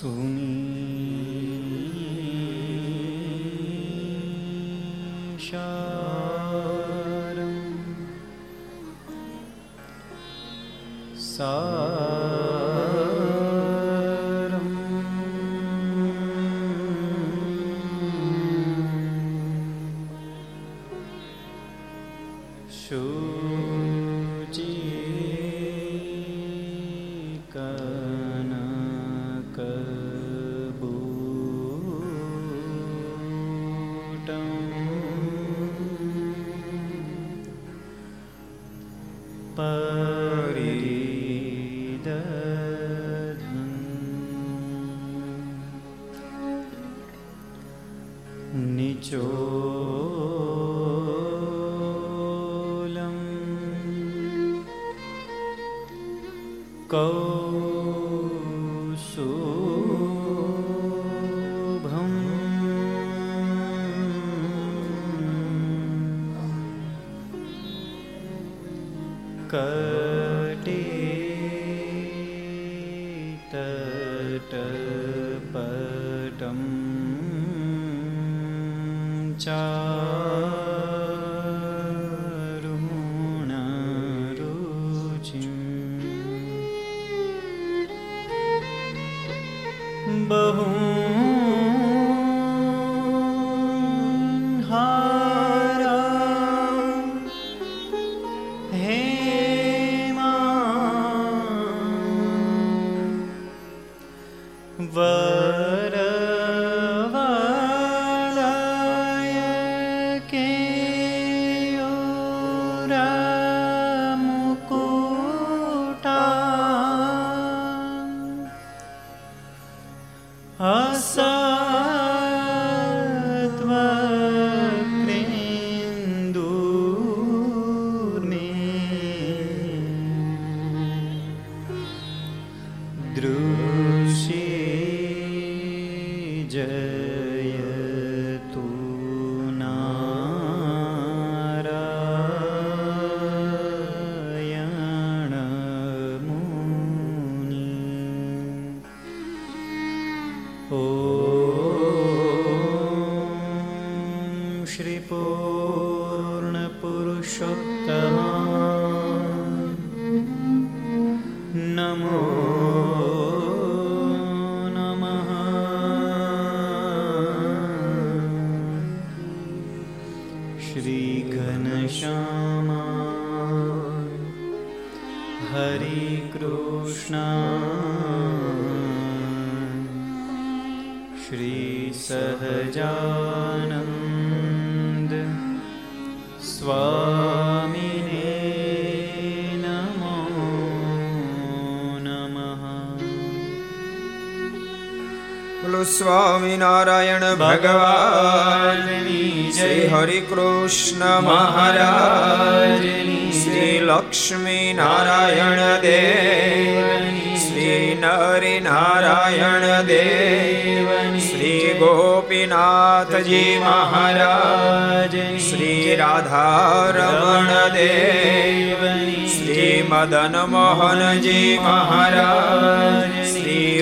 सुनी। शा સ્વામિનારાયણ ભગવાન શ્રી હરિ કૃષ્ણ મહારાજ શ્રી લક્ષ્મી નારાયણ દેવ શ્રી નરી નારાયણ દેવ શ્રી ગોપીનાથજી મહારાજ શ્રી રાધારમણ દેવ શ્રી મદન મોહનજી મહારાજ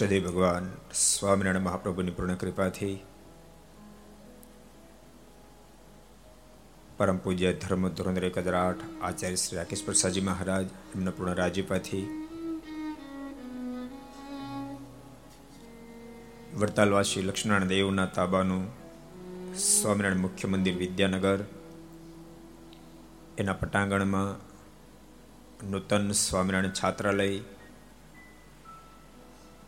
ઈષ્ટદેવ ભગવાન, સ્વામિનારાયણ મહાપ્રભુની પૂર્ણ કૃપાથી પરમ પૂજ્ય ધર્મ ધોરણ એક હજાર આઠ આચાર્ય શ્રી રાકેશ પ્રસાદજી મહારાજ, એમના પૂર્ણ રાજીપાથી વડતાલવાસી લક્ષ્મણારાયણ દેવના તાબાનું સ્વામિનારાયણ મુખ્ય મંદિર વિદ્યાનગર, એના પટાંગણમાં નૂતન સ્વામિનારાયણ છાત્રાલય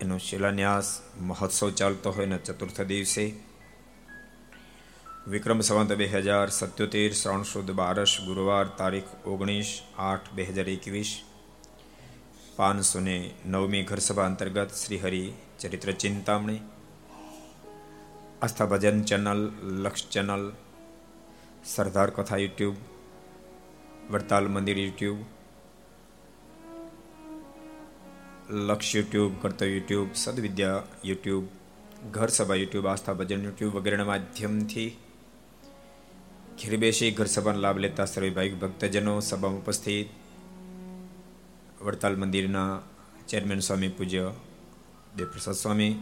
એનો શિલાન્યાસ મહોત્સવ ચાલતો હોય ને ચતુર્થ દિવસે. વિક્રમ સંવંત બે હજાર સત્યોતેર, શ્રાવણ સુદ બારસ, ગુરુવાર તારીખ ઓગણીસ આઠ બે હજાર એકવીસ. પાંચસો ને નવમી ઘરસભા અંતર્ગત શ્રીહરિ ચરિત્ર ચિંતામણી. આસ્થા ભજન ચેનલ, લક્ષ ચેનલ, સરદાર કથા યુટ્યુબ, વડતાલ મંદિર યુટ્યુબ લક્ષ યુટ્યુબ, કર્તવ્ય યુટ્યુબ, સદવિદ્યા યુટ્યુબ, ઘર સભા યુટ્યુબ, આસ્થા ભજન યુટ્યુબ વગેરેના માધ્યમથી ઘેર બેસી ઘર સભાનો લાભ લેતા સર્વે ભક્તજનો સભામાં ઉપસ્થિત. વડતાલ મંદિરના ચેરમેન સ્વામી પૂજ્ય દેવપ્રસાદ સ્વામી,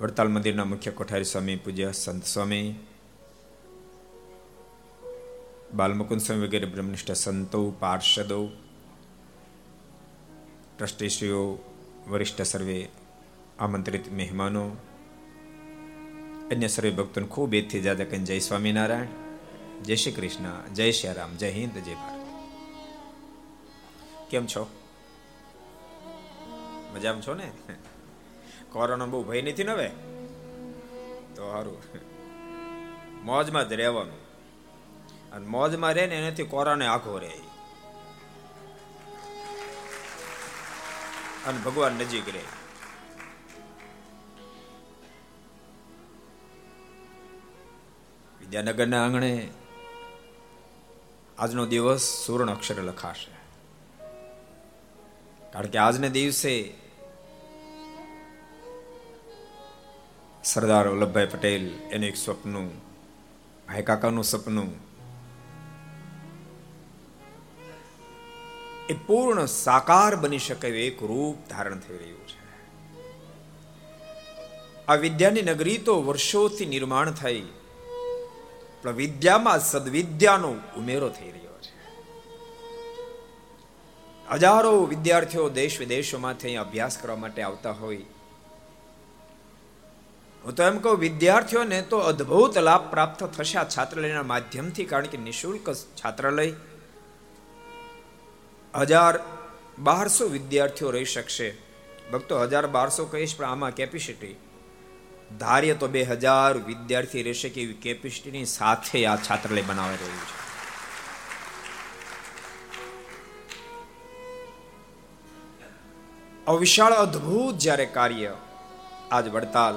વડતાલ મંદિરના મુખ્ય કોઠારી સ્વામી પૂજ્ય સંત સ્વામી, બાલમુકુંદ સ્વામી વગેરે બ્રહ્મનિષ્ઠ સંતો, પાર્ષદો ટ્રસ્ટીશ્રીઓ, વરિષ્ઠ સર્વે, આમંત્રિત મહેમાનો, અન્ય સર્વે ભક્તોને ખૂબ એથી જાદા કહીને જય સ્વામિનારાયણ, જય શ્રી કૃષ્ણ, જય શ્રી રામ, જય હિન્દ, જય ભારત. કેમ છો? મજામાં છો ને? કોરોના બહુ ભય નથી ને હવે? તો સારું મોજમાં જ રહેવાનું. અને મોજમાં રહે ને એનાથી કોરોના આખો રહે. અને ભગવાન નજીક રહે. વિદ્યાનગરના આંગણે આજનો દિવસ સુવર્ણ અક્ષરે લખાશે. કારણ કે આજને દિવસે સરદાર વલ્લભભાઈ પટેલ એનું એક સ્વપ્નું, ભાઈ કાકાનું સપનું એ પૂર્ણ સાકાર બની શકે એક રૂપ ધારણ થઈ રહ્યું છે. આ વિદ્યાની નગરી તો વર્ષોથી નિર્માણ થઈ, પણ વિદ્યામાં સદવિદ્યાનો ઉમેરો થઈ રહ્યો છે. હજારો વિદ્યાર્થીઓ દેશ વિદેશોમાંથી અહીં અભ્યાસ કરવા માટે આવતા હોય. હું તો એમ કહું, વિદ્યાર્થીઓને તો અદ્ભુત લાભ પ્રાપ્ત થશે આ છાત્રાલયના માધ્યમથી, કારણ કે નિઃશુલ્ક છાત્રાલય હજાર બારસો વિદ્યાર્થીઓ રહી શકશે. ભક્તો, હજાર બારસો કહીશ, પણ આમાં કેપેસિટી ધાર્ય તો બે હજાર વિદ્યાર્થી રહેશે કે એવી કેપેસિટીની સાથે આ છાત્રાલય બનાવી રહ્યું છે. અવિશાળ અદ્ભુત જ્યારે કાર્ય, આજ વડતાલ,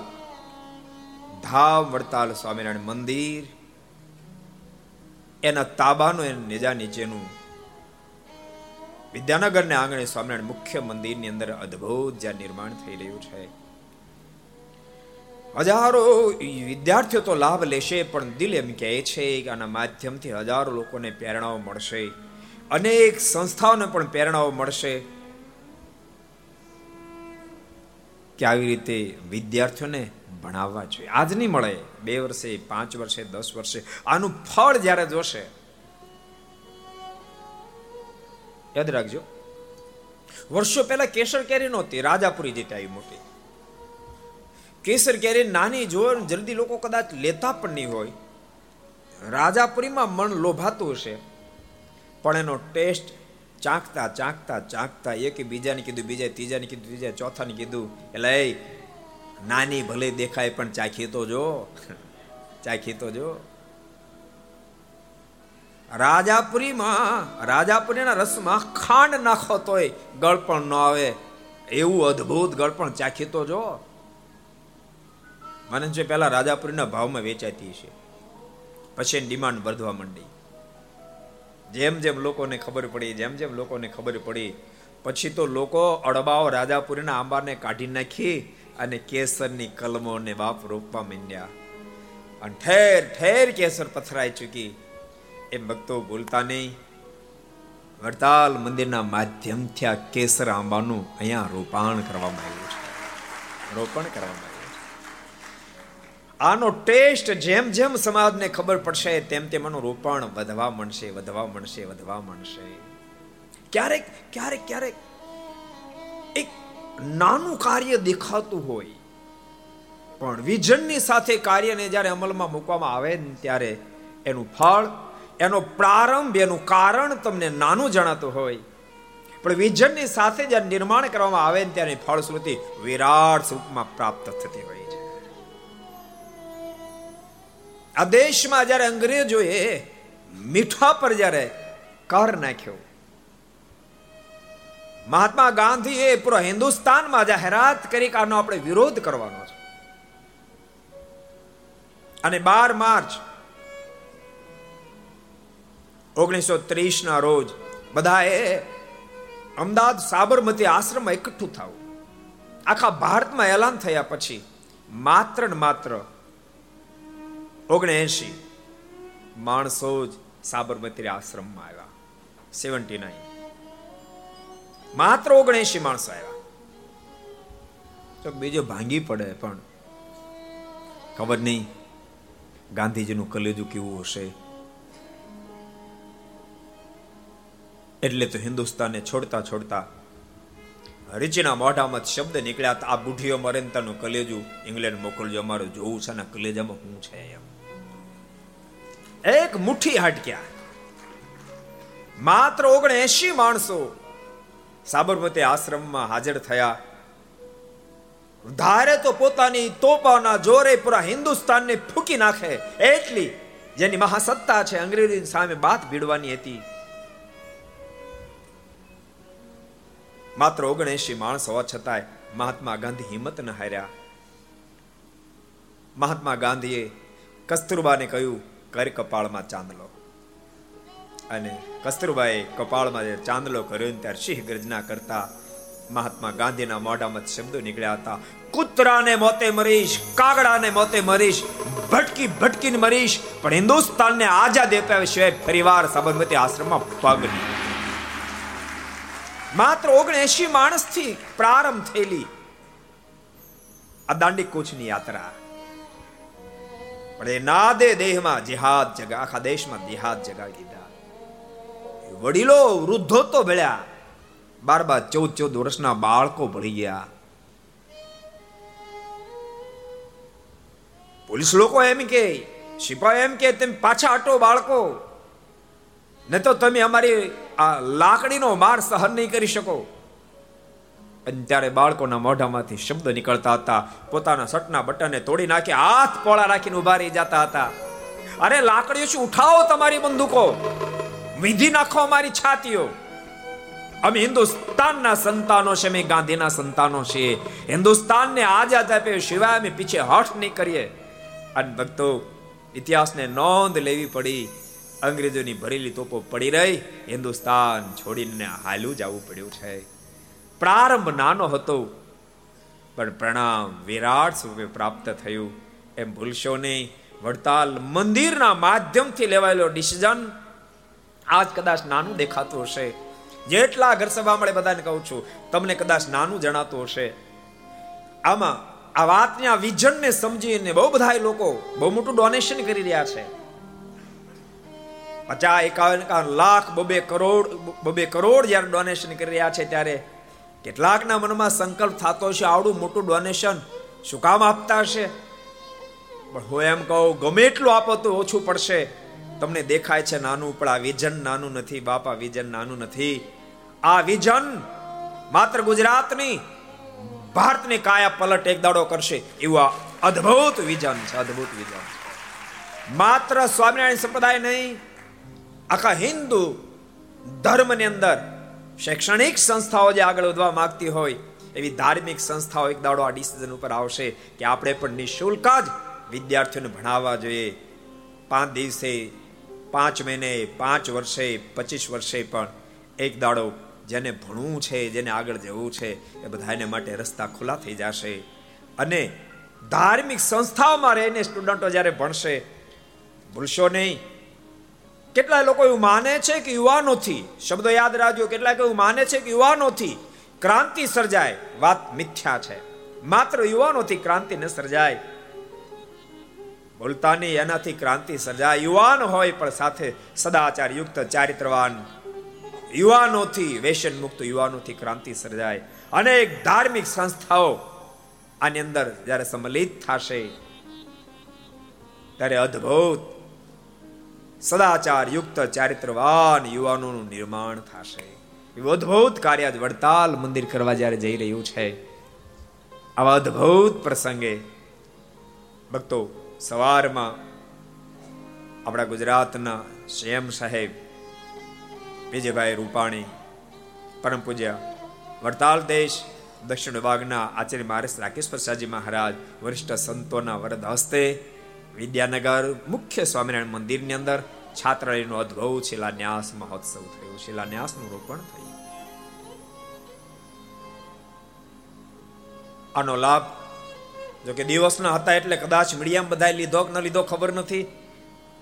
ધામ વડતાલ સ્વામિનારાયણ મંદિર, એના તાબાનું, એના નેજા નીચેનું વિદ્યાનગરને આંગણે સ્વામિનારાયણ મુખ્ય મંદિરની અંદર અદ્ભુત જ્યાં નિર્માણ થઈ રહ્યું છે. હજારો વિદ્યાર્થીઓ તો લાભ લેશે, પણ દિલ એમ કહે છે કે આના માધ્યમથી હજારો લોકોને પ્રેરણાઓ મળશે. અનેક સંસ્થાઓને પણ પ્રેરણાઓ મળશે. કે આવી રીતે વિદ્યાર્થીઓને ભણાવવા જોઈએ. આજ નહીં મળે. બે વર્ષે, પાંચ વર્ષે, દસ વર્ષે. આનું ફળ જ્યારે જોશે યાદ રાખજો. વર્ષો પહેલા કેસર કેરી નહોતી, રાજાપુરી જેટી આવી મોટી. કેસર કેરી નાની જો જલ્દી લોકો કદાચ લેતા પણ નહીં હોય. રાજાપુરીમાં મન લોભાતું હશે, પણ એનો ટેસ્ટ ચાંકતા ચાંકતા ચાંકતા એક બીજાને કીધું બીજા ત્રીજાને કીધું ત્રીજા ચોથાને કીધું એટલે નાની ભલે દેખાય પણ ચાખી તો જો, ચાખી તો જો. રાજાપુરીમાં, રાજાપુરીના રસમાં ખાંડ નાખો તોય ગળપણ ન આવે. એવું અદ્ભુત ગળપણ ચાખી તો જો. મને છે પહેલા રાજાપુરીના ભાવમાં વેચાતી છે પછી ડિમાન્ડ વધવા માંડી. જેમ જેમ લોકોને ખબર પડી, જેમ જેમ લોકોને ખબર પડી, પછી તો લોકો અડબાઓ રાજાપુરીના આંબાને કાઢી નાખી અને કેસરની કલમોને બાપ રોપવા માંડ્યા. અને ઠેર ઠેર કેસર પથરાઈ ચૂકી. એ ભક્તો ભૂલતા નહીં. વડતાલ મંદિરના માધ્યમથી આ કેસર આંબાનું અહીંયા રોપાણ કરવામાં આવ્યું છે. રોપણ કરવામાં આવ્યું છે. આનો ટેસ્ટ જેમ જેમ સમાજને ખબર પડશે, તેમ તેમ આનું રોપણ વધવા મળશે વધવા મળશે વધવા મળશે ક્યારેક ક્યારેક ક્યારેક એક નાનું કાર્ય દેખાતું હોય, પણ વિઝનની સાથે કાર્યને જ્યારે અમલમાં મૂકવામાં આવે ને ત્યારે એનું ફળ એનો પ્રારંભ, એનું કારણ તમને નાનું જણાતું હોય. પણ વિજનની સાથે જ્યારે નિર્માણ કરવામાં આવે ને ત્યારે ફળશ્રુતિ વિરાટ સ્વરૂપમાં પ્રાપ્ત થતી હોય છે. આ દેશમાં જ્યારે અંગ્રેજોએ મીઠા પર જ્યારે કર નાખ્યો, મહાત્મા ગાંધીએ પૂરા હિન્દુસ્તાનમાં જાહેરાત કરી કે આનો આપણે વિરોધ કરવાનો છે. અને બાર માર્ચ ઓગણીસો ત્રીસ ના રોજ બધાએ અમદાવાદ સાબરમતી આશ્રમમાં એકઠું થવું. આખા ભારતમાં એલાન થયા પછી માત્ર ને માત્ર ઓગણએસી માણસો જ સાબરમતી આશ્રમમાં આવ્યા. Seventy nine. માત્ર ઓગણએસી માણસો આવ્યા. તો બીજો ભાંગી પડે પણ ખબર નહીં ગાંધીજીનું કલેજું કેવું હશે? એટલે તો હિન્દુસ્તાનને છોડતા છોડતા રીચીના મોઢામાં શબ્દ નીકળ્યા આ બુઢીઓ મરેન્તાનું કલેજું ઇંગ્લેન્ડ મોકલજો, અમારું જોવું છે કલેજામાં શું છે એમ. એક મુઠ્ઠી હટક્યા. માત્ર ઓગણએસી માણસો સાબરમતી આશ્રમમાં હાજર થયા. ધારે તો પોતાની તોપાના જોરે પૂરા હિન્દુસ્તાનને ફૂકી નાખે. એટલી જેની મહાસત્તા છે, અંગ્રેજી સામે બાત ભીડવાની હતી. માત્ર ઓગણએસી માણસ હોવા છતાંય મહાત્મા ગાંધી હિંમત ન હાર્યા. મહાત્મા ગાંધીએ કસ્તુરબાને કહ્યું કર કપાળમાં ચાંદલો. અને કસ્તુરબાએ કપાળમાં જે ચાંદલો કર્યો ત્યારે સિંહ ગર્જના કરતા મહાત્મા ગાંધીના મોઢામાં શબ્દો નીકળ્યા હતા, કૂતરાને મોતે મરીશ, કાગડાને મોતે મરીશ, ભટકી ભટકીને મરીશ, પણ હિન્દુસ્તાનને આઝાદ અપાવ્યા સિવાય ફરીવાર સાબરમતી આશ્રમમાં પગ નહીં. માત્ર ઓગણએસી માણસથી પ્રારંભ થયેલી આ દાંડી કૂચની યાત્રા પણ એ નાદે દેહમાં જિહાદ જગા આખા દેશમાં જિહાદ જગાવી દીધા વડીલો વૃદ્ધો તો ભળ્યા બાર બાર ચૌદ ચૌદ વર્ષના બાળકો ભળી ગયા પોલીસ લોકો એમ કે સિપાહી એમ કે તેમ પાછા હટો બાળકો ને તો તમે અમારી આ લાકડીનો માર સહન નહીં કરી શકો. અને ત્યારે બાળકોના મોઢામાંથી શબ્દ નીકળતા હતા. પોતાના સટના બટનને તોડી નાખી, હાથ પોળા રાખીને ઊભા રહી જતા હતા. અરે લાકડીઓ શું, ઉઠાવો તમારી બંદૂકો. વિધિ નાખો અમારી છાતીઓ. અમે હિન્દુસ્તાનના સંતાનો છે, અમે ગાંધીના સંતાનો છીએ. હિન્દુસ્તાનને આઝાદ આપ્યો સિવાય અમે પીછે હઠ નહીં કરીએ. અને ભક્તો, ઇતિહાસને નોંધ લેવી પડી. અંગ્રેજોની ભરેલી તોપો પડી રહી. હિન્દુસ્તાન છોડીને હાલું જવું પડ્યું છે. પ્રારંભ નાનો હતો, પણ પ્રણામ વિરાટ સ્વરૂપે પ્રાપ્ત થયું. એમ ભૂલશો નહીં, વડતાલ મંદિરના માધ્યમથી લેવાયેલો ડિસિઝન આજ કદાચ નાનું દેખાતું હશે. જેટલા ઘર સભા મળે બધાને કહું છું, તમને કદાચ નાનું જણાતું હશે. આમાં આ વાતને, આ વિઝનને સમજીને બહુ બધા લોકો બહુ મોટું ડોનેશન કરી રહ્યા છે. પચાસ એકાવન એકાવન લાખ બબે કરોડ બબે કરોડ જ્યારે ડોનેશન કરી રહ્યા છે ત્યારે કેટલાકના મનમાં સંકલ્પ થતો છે, આવડું મોટું ડોનેશન શું કામ આપતા હશે? પણ હું એમ કહું, ગમે એટલું આપો તો ઓછું પડશે. તમને દેખાય છે નાનું, પણ આ વિઝન નાનું નથી, બાપા વિઝન નાનું નથી. આ વિઝન માત્ર ગુજરાતની, ભારતની કાયા પલટ એક દાડો કરશે. એવું આ અદ્ભુત વિઝન છે, અદ્ભુત વિઝન માત્ર સ્વામિનારાયણ સંપ્રદાય નહીં આખા હિન્દુ ધર્મની અંદર શૈક્ષણિક સંસ્થાઓ જે આગળ વધવા માંગતી હોય, એવી ધાર્મિક સંસ્થાઓ એક દાડો આ ડિસિઝન ઉપર આવશે કે આપણે પણ નિઃશુલ્ક જ વિદ્યાર્થીઓને ભણાવવા જોઈએ. પાંચ દિવસે, પાંચ મહિને, પાંચ વર્ષે, પચીસ વર્ષે પણ એક દાડો જેને ભણવું છે, જેને આગળ જવું છે, એ બધાને માટે રસ્તા ખુલ્લા થઈ જશે. અને ધાર્મિક સંસ્થાઓમાં રહીને સ્ટુડન્ટો જ્યારે ભણશે, ભૂલશો નહીં. કેટલા લોકો એવું માને છે કે યુવાનોથી, શબ્દો યાદ રાખજો કેટલાક એવું માને છે કે યુવાનોથી ક્રાંતિ સર્જાય. વાત મિથ્યા છે. માત્ર યુવાનોથી ક્રાંતિ ન સર્જાય. બોલતા નહીં, એનાથી ક્રાંતિ સર્જાય. યુવાન હોય પણ સાથે સદાચાર યુક્ત, ચારિત્રવાન. યુવાનોથી વેસન મુક્ત યુવાનોથી ક્રાંતિ સર્જાય. અનેક ધાર્મિક સંસ્થાઓ આની અંદર જ્યારે સંમલિત થશે, ત્યારે અદ્ભુત સદાચાર યુક્ત ચારિત્રવાન યુવાનોનું નિર્માણ થશે. એવું કાર્ય વડતાલ મંદિર કરવા જ્યારે જઈ રહ્યું છે. આવા અદભુત પ્રસંગે ભક્તો સવારમાં આપણા ગુજરાતના શ્યામ સાહેબ વિજયભાઈ રૂપાણી, પરમ પૂજ્ય વડતાલ દેશ, દક્ષિણ વિભાગના આચાર્ય મહારાજ રાકેશ પ્રસાદજી મહારાજ, વરિષ્ઠ સંતોના વરદ હસ્તે વિદ્યાનગર મુખ્ય સ્વામિનારાયણ મંદિરની અંદર છાત્રાલયનો અદભવ શિલાન્યાસ મહોત્સવ થયો. શિલાન્યાસનું રોપણ થયું. આનો લાભ જો કે દિવસના હતા એટલે કદાચ મીડિયામાં બધાએ લીધો કે ન લીધો ખબર નથી.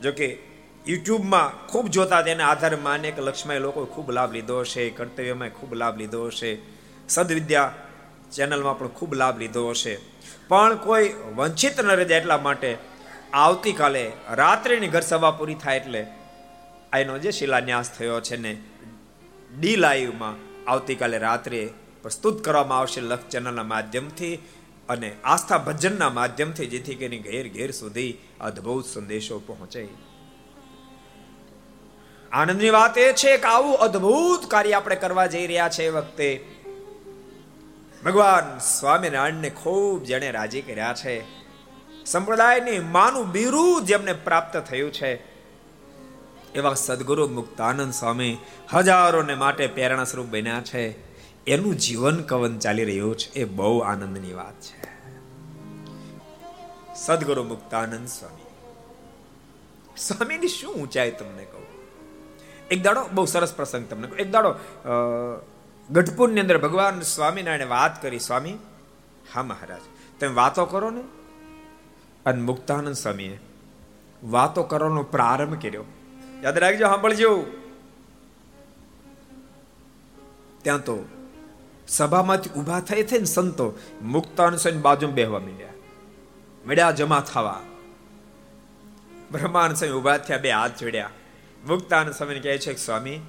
જો કે યુટ્યુબમાં ખૂબ જોતા તેના આધારે માને કે લક્ષ્મણ લોકો ખૂબ લાભ લીધો હશે, કર્તવ્યમાં ખૂબ લાભ લીધો હશે, સદવિદ્યા ચેનલમાં પણ ખૂબ લાભ લીધો હશે. પણ કોઈ વંચિત ન રહે એટલા માટે આવતીકાલે રાત્રિની ઘર સભા પૂરી થાય એટલે એનો જે શિલાન્યાસ થયો છે ને ડી લાઈવમાં આવતીકાલે રાત્રે પ્રસ્તુત કરવામાં આવશે લક્ષ ચેનલના માધ્યમથી અને આસ્થા ભજનના માધ્યમથી, જેથી કરીને ઘેર ઘેર સુધી અદ્ભુત સંદેશો પહોંચે. આનંદની વાત એ છે કે આવું અદ્ભુત કાર્ય આપણે કરવા જઈ રહ્યા છે એ વખતે. ભગવાન સ્વામિનારાયણને ખૂબ જેણે રાજી કર્યા છે. સંપ્રદાયની માનું બીરું જેમને પ્રાપ્ત થયું છે. એવા સદગુરુ મુક્તાનંદ સ્વામી હજારોને માટે પ્રેરણા સ્વરૂપ બન્યા છે. એનું જીવન કવન ચાલી રહ્યું છે. એ બહુ આનંદની વાત છે. સદગુરુ મુક્તાનંદ સ્વામી. સ્વામીની શું ઊંચાઈ તમને કહું? એક દાડો, બહુ સરસ પ્રસંગ તમને કહું. એક દાડો ગઢપુરની અંદર ભગવાન સ્વામિનારાયણે વાત કરી. સ્વામી, હા મહારાજ, તમે વાતો કરો ને. અને મુક્તાનંદ સ્વામીએ વાતો કરવાનો પ્રારંભ કર્યો. યાદ રાખજો, સાંભળજો. ત્યાં તો સભામાંથી ઊભા થઈ થઈને સંતો મુક્તાનંદ સ્વામી બાજુ બેહવા માંડ્યા. મળ્યા, જમા થવા. બ્રહ્માનંદ સ્વામી ઊભા થયા, બે હાથ જોડ્યા. મુક્તાનંદ સ્વામી કહે છે સ્વામી,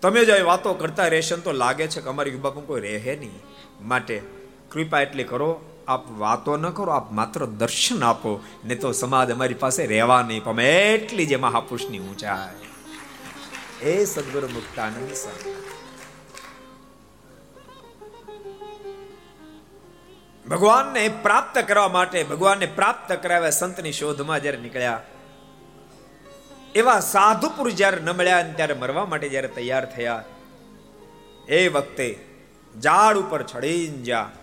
તમે જો વાતો કરતા રહેશો તો લાગે છે કે અમારી બાપુ કોઈ રહે નહીં. માટે કૃપા એટલી કરો આપ વાતો ન કરો, આપ માત્ર દર્શન આપો ને તો સમાજ અમારી પાસે રહેવા નહીં પામે એટલી જે મહાપુરુષની ઊંચાઈ એ સદગુરુ મુક્તાનંદ સ્વામી. ભગવાનને પ્રાપ્ત કરવા માટે, ભગવાનને પ્રાપ્ત કરાવ્યા સંતની શોધમાં જ્યારે નીકળ્યા, એવા સાધુ પુરુષ જ્યારે ન મળ્યા ત્યારે મરવા માટે જ્યારે તૈયાર થયા, એ વખતે ઝાડ ઉપર ચડીને જ્યાં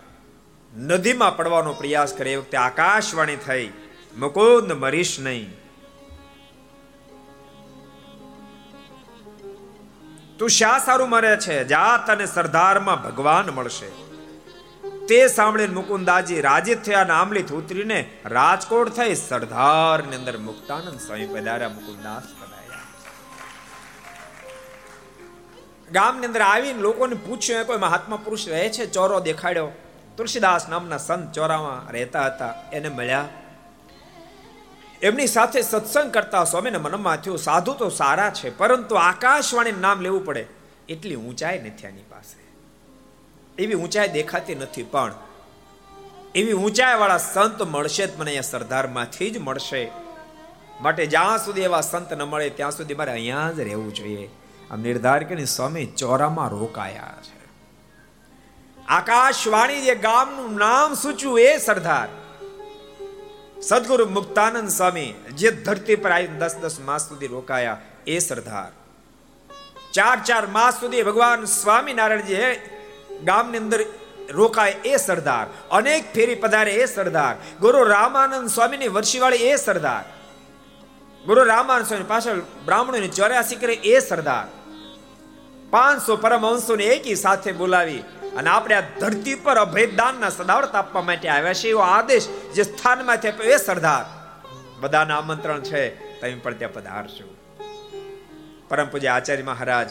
નદીમાં પડવાનો પ્રયાસ કરે, એ વખતે આકાશવાણી થઈ. મુકુંદ મરીશ નહીં. તું શા સારું મરે છે? જાત અને સરદારમાં ભગવાન મળશે. તે સાંભળીને મુકુંદાજી રાજીત થયા આમલીત ઉતરીને રાજકોટ થઈ સરદારની અંદર મુક્તાનંદ સ્વામી પધાર્યા, મુકુંદાસ પધાર્યા. ગામની અંદર આવીને લોકોને પૂછ્યું કોઈ મહાત્મા પુરુષ રહે છે? ચોરો દેખાડ્યો. તુલસીદાસ નામના સંત ચોરામાં રહેતા હતા. એને મળ્યા. એમની સાથે સત્સંગ કરતા સ્વામીને મનમાં થયું, સાધુ તો સારા છે, પરંતુ આકાશવાણી નામ લેવું પડે. એટલી ઊંચાઈ નથી આની પાસે. એવી ઊંચાઈ દેખાતી નથી, પણ એવી ઊંચાઈ વાળા સંત મળશે મને અહીંયા સરદારમાંથી જ મળશે. માટે જ્યાં સુધી એવા સંત ન મળે, ત્યાં સુધી મારે અહીંયા જ રહેવું જોઈએ. આમ નિર્ધાર કરીને સ્વામી ચોરામાં રોકાયા છે. આકાશવાણી જે ગામનું નામ સૂચ્યું એ સરદાર. સદગુરુ મુક્તાનંદ સ્વામી જે ધરતી પર આવી દસ દસ માસ સુધી રોકાયા એ સરદાર. ચાર ચાર માસ સુધી ભગવાન સ્વામિનારાયણજી ગામની અંદર રોકાય એ સરદાર. અનેક ફેરી પધારે એ સરદાર. ગુરુ રામાનંદ સ્વામીની વર્ષીવાળી એ સરદાર. ગુરુ રામાનંદ સ્વામી પાછળ બ્રાહ્મણોની ચોર્યાસી કરે એ સરદાર. પાંચસો પરમહંસોને એકી સાથે બોલાવી અને આપણે આ ધરતી પર અભેદાનના સદાવર્ત આપવા માટે આવ્યા છે એવો આદેશ જે સ્થાનમાં થયો એ સરદાર. બધાના આમંત્રણ છે. તમે પણ ત્યાં પધારશો. પરમ પૂજ્ય આચાર્ય મહારાજ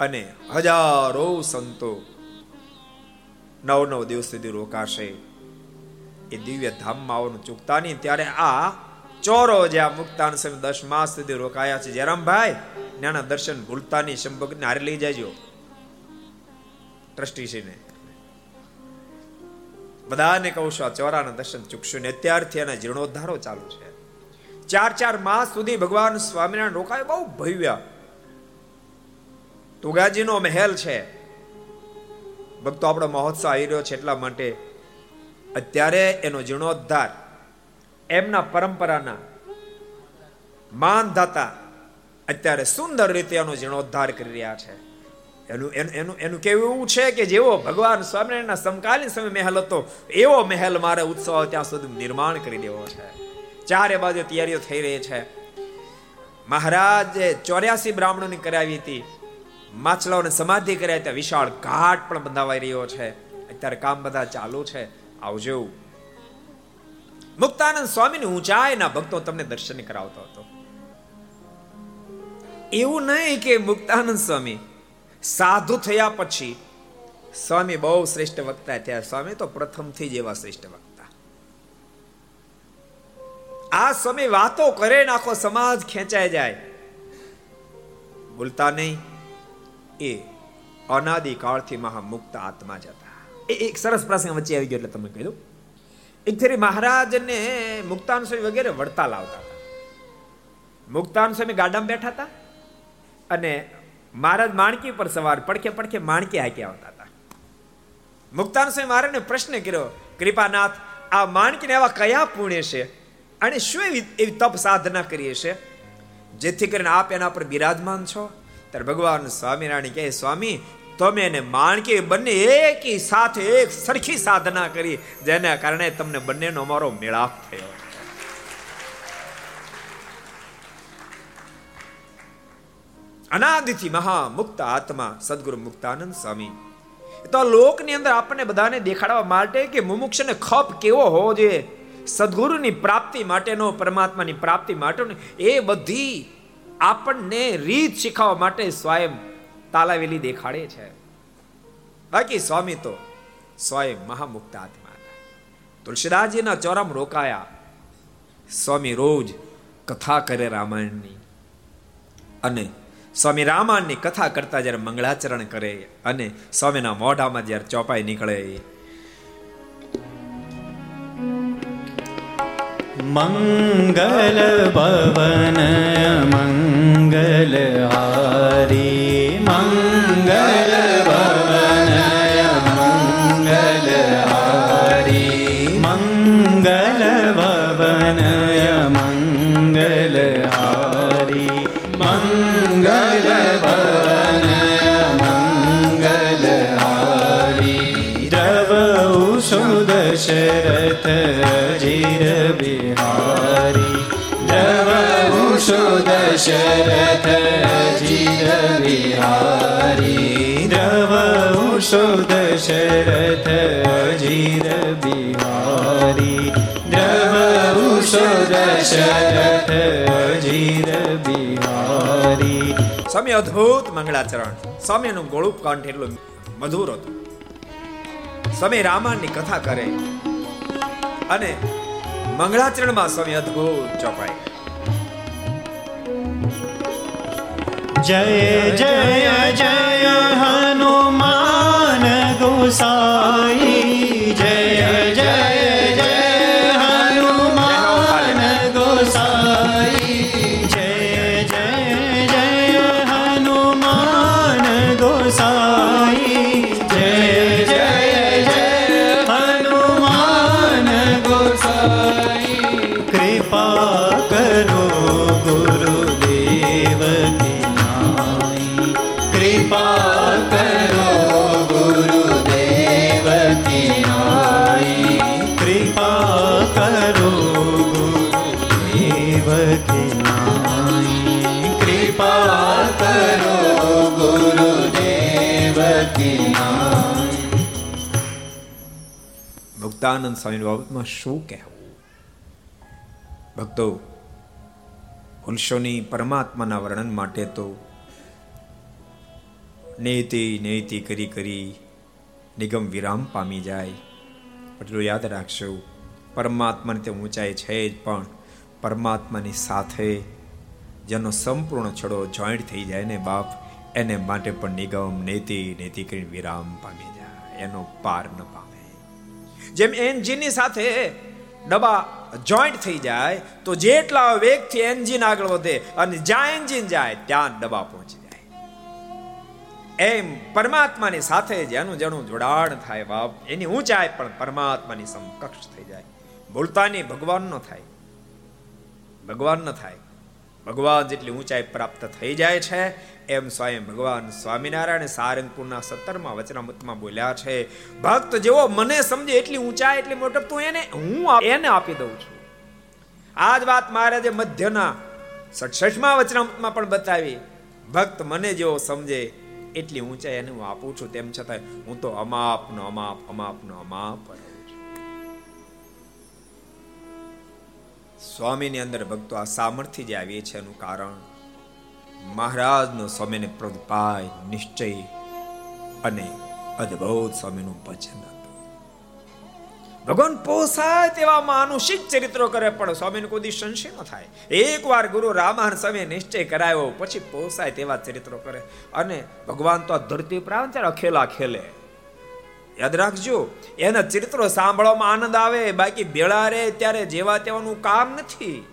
અને હજારો સંતો નવ નવ દિવસ સુધી રોકાશે. એ દિવ્ય ધામમાં આવવાનું ચૂકતા નહીં. ત્યારે આ ચોરો જ્યાં મુક્તાન સમય દસ માસ સુધી રોકાયા છે. જયરામભાઈ નાના દર્શન ભૂલતા નહીં. શંભગને હારે લઈ જાયજો ટ્રસ્ટીશ્રીને બધાને કહું છું, આ ચોરાના દર્શન ચૂકશું ને અત્યારથી એના જીર્ણોદ્ધારો ચાલુ છે. ચાર ચાર માસ સુધી ભગવાન સ્વામિનારાયણ રોકાય, બહુ ભવ્ય. તુગાજીનો મહેલ છે. ભક્તો આપણો મહોત્સવ આવી રહ્યો છે એટલા માટે અત્યારે એનો જીર્ણોદ્ધાર એમના પરંપરાના માનધાતા અત્યારે સુંદર રીતે એનો જીર્ણોદ્ધાર કરી રહ્યા છે. એનું એનું એનું કેવું છે કે જેવો ભગવાન સ્વામિનારાયણના સમકાલીન સમય મહેલ હતો, એવો મહેલ મારે ઉત્સવ ત્યાં સુધી નિર્માણ કરી દેવો છે. ચારે બાજુ તૈયારીઓ થઈ રહી છે. મહારાજે ચોર્યાસી બ્રાહ્મણોની કરાવી હતી. માછલાઓને સમાધિ કર્યા ત્યાં વિશાળ ઘાટ પણ બંધાવાઈ રહ્યો છે. અત્યારે કામ બધા ચાલુ છે. આવજો. મુક્તાનંદ સ્વામીની ઊંચાઈના ભક્તો તમને દર્શન કરાવતો હતો. એવું નહીં કે મુક્તાનંદ સ્વામી સાધુ થયા પછી સ્વામી બહુ શ્રેષ્ઠ વક્તા થયા. સ્વામી તો પ્રથમથી જ એવા શ્રેષ્ઠ વક્તા. આ સ્વામી વાતો કરે ને આખો સમાજ ખેંચાઈ જાય. બોલતા નહીં. એ અનાદિ કાળથી મહામુક્ત આત્મા જ હતા. એ એક સરસ પ્રસંગ વચ્ચે આવી ગયો એટલે તમે કહી દઉં. એક ફેરી મહારાજને મુક્તાન સ્વામી વગેરે વડતાલ આવતા હતા. મુક્તાન સ્વામી ગાડામાં બેઠા હતા અને મહારાજ માણકી પર સવાર પડખે પડખે માણકી હાક્યા આવતા હતા. મુક્તાન સ્વામી મહારાજને પ્રશ્ન કર્યો, કૃપાનાથ, આ માણકીને એવા કયા પુણ્ય છે? અને શું એવી એવી તપ સાધના કરીએ છે? જેથી કરીને આપ એના પર બિરાજમાન છો? ત્યારે ભગવાન સ્વામિનારાયણ કહે, સ્વામી, તમે એને માણકી બંને એકી સાથે, એક સરખી સાધના કરી, જેના કારણે તમને બંનેનો અમારો મેળાપ થયો. અનાદિથી મહામુક્ત આત્મા સદગુરુ મુક્તાનંદ સ્વામી. તો લોકની અંદર આપણને બધાને દેખાડવા માટે કે મુમુક્ષને ખપ કેવો હોવો જોઈએ? સદગુરુની પ્રાપ્તિ માટેનો, પરમાત્માની પ્રાપ્તિ માટેનો, એ બધી આપણને રીત શીખવવા માટે સ્વયં તાલાવેલી દેખાડે છે. બાકી સ્વામી તો સ્વયં મહામુક્ત આત્મા. તુલસીદાસજીના ચોરામ રોકાયા. સ્વામી રોજ કથા કરે રામાયણની. અને સ્વામી રામાયણની કથા કરતા જ્યારે મંગળાચરણ કરે અને સ્વામીના મોઢામાં જ્યારે ચોપાઈ નીકળે મંગલ ભવન, મંગલ હારી. સુદ શરથ જીર બિહારી. દ્રવ સુદ શરથ જીર બિહારી. સ્વામી અદ્ભુત મંગળાચરણ. સ્વામીનું ગોળુપ કંઠ એટલું મધુર હતું. સ્વામી રામાયણની કથા કરે. અને મંગળાચરણમાં સ્વામી અદ્ભુત ચોપાઈ. જય જય જય હનુમાન ગોસાઈ. મુક્તાનંદ સ્વામી બાબતમાં શું કહેવું? ભક્તો, પુરુષોની પરમાત્માના વર્ણન માટે તો નૈતિ નૈતિ કરી કરી નિગમ વિરામ પામી જાય. એટલું યાદ રાખશો, પરમાત્માની તે ઊંચાઈ છે જ, પણ પરમાત્માની સાથે જેનો સંપૂર્ણ છડો જોઈન્ટ થઈ જાય ને બાપ, એને માટે પણ નિગમ નેતિ નેતિ કરીને વિરામ પામી જાય. એનો પાર ન પામે. જેમ એન્જિનની સાથે ડબ્બા જોઈન્ટ થઈ જાય, તો જેટલા વેગથી એન્જિન આગળ વધે અને જ્યાં એન્જિન જાય, ત્યાં ડબ્બા પહોંચી જાય. એમ પરમાત્માની સાથે જેનું જેનું જોડાણ થાય બાપ. એની ઊંચાઈ પણ પરમાત્માની સમકક્ષ થઈ જાય. ભૂલતાની ભગવાન ન થાય. ભગવાન ન થાય. ભગવાન જેટલી ઊંચાઈ પ્રાપ્ત થઈ જાય છે, એમ સ્વયં ભગવાન સ્વામિનારાયણ સારંગપુરના સત્તરમાં વચનામૃતમાં બોલ્યા છે, ભક્ત જેવો મને સમજે એટલી ઊંચાઈ, એટલી મોટપ, તું એને હું એને આપી દઉં છું. આ જ વાત મહારાજે મધ્યના સડસઠમાં વચનામૃતમાં પણ બતાવી, ભક્ત મને જેવો સમજે એટલી ઊંચાઈ એને હું આપું છું, તેમ છતાં હું તો અમાપનો, અમાપ અમાપનો, અમાપ. સ્વામીની અંદર ભક્તો આ સામર્થ્ય જે આવીએ છે એનું કારણ. મહારાજનો સ્વામીને પ્રદપાય નિશ્ચય અને અદ્ભુત સ્વામીનું ભજન ભગવાન પોસાય તેવા માનુષિક ચરિત્રો કરે, પણ સ્વામીને કોઈ સંશય ન થાય. એકવાર ગુરુ રામાન સ્વામી નિશ્ચય કરાયો, પછી પોસાય તેવા ચરિત્રો કરે. અને ભગવાન તો આ ધરતી ઉપર આવે અખેલા ખેલે. યાદ રાખજો, એના ચરિત્રો સાંભળવામાં આનંદ આવે, બાકી બેળા રે ત્યારે જેવા તેવાનું કામ નથી.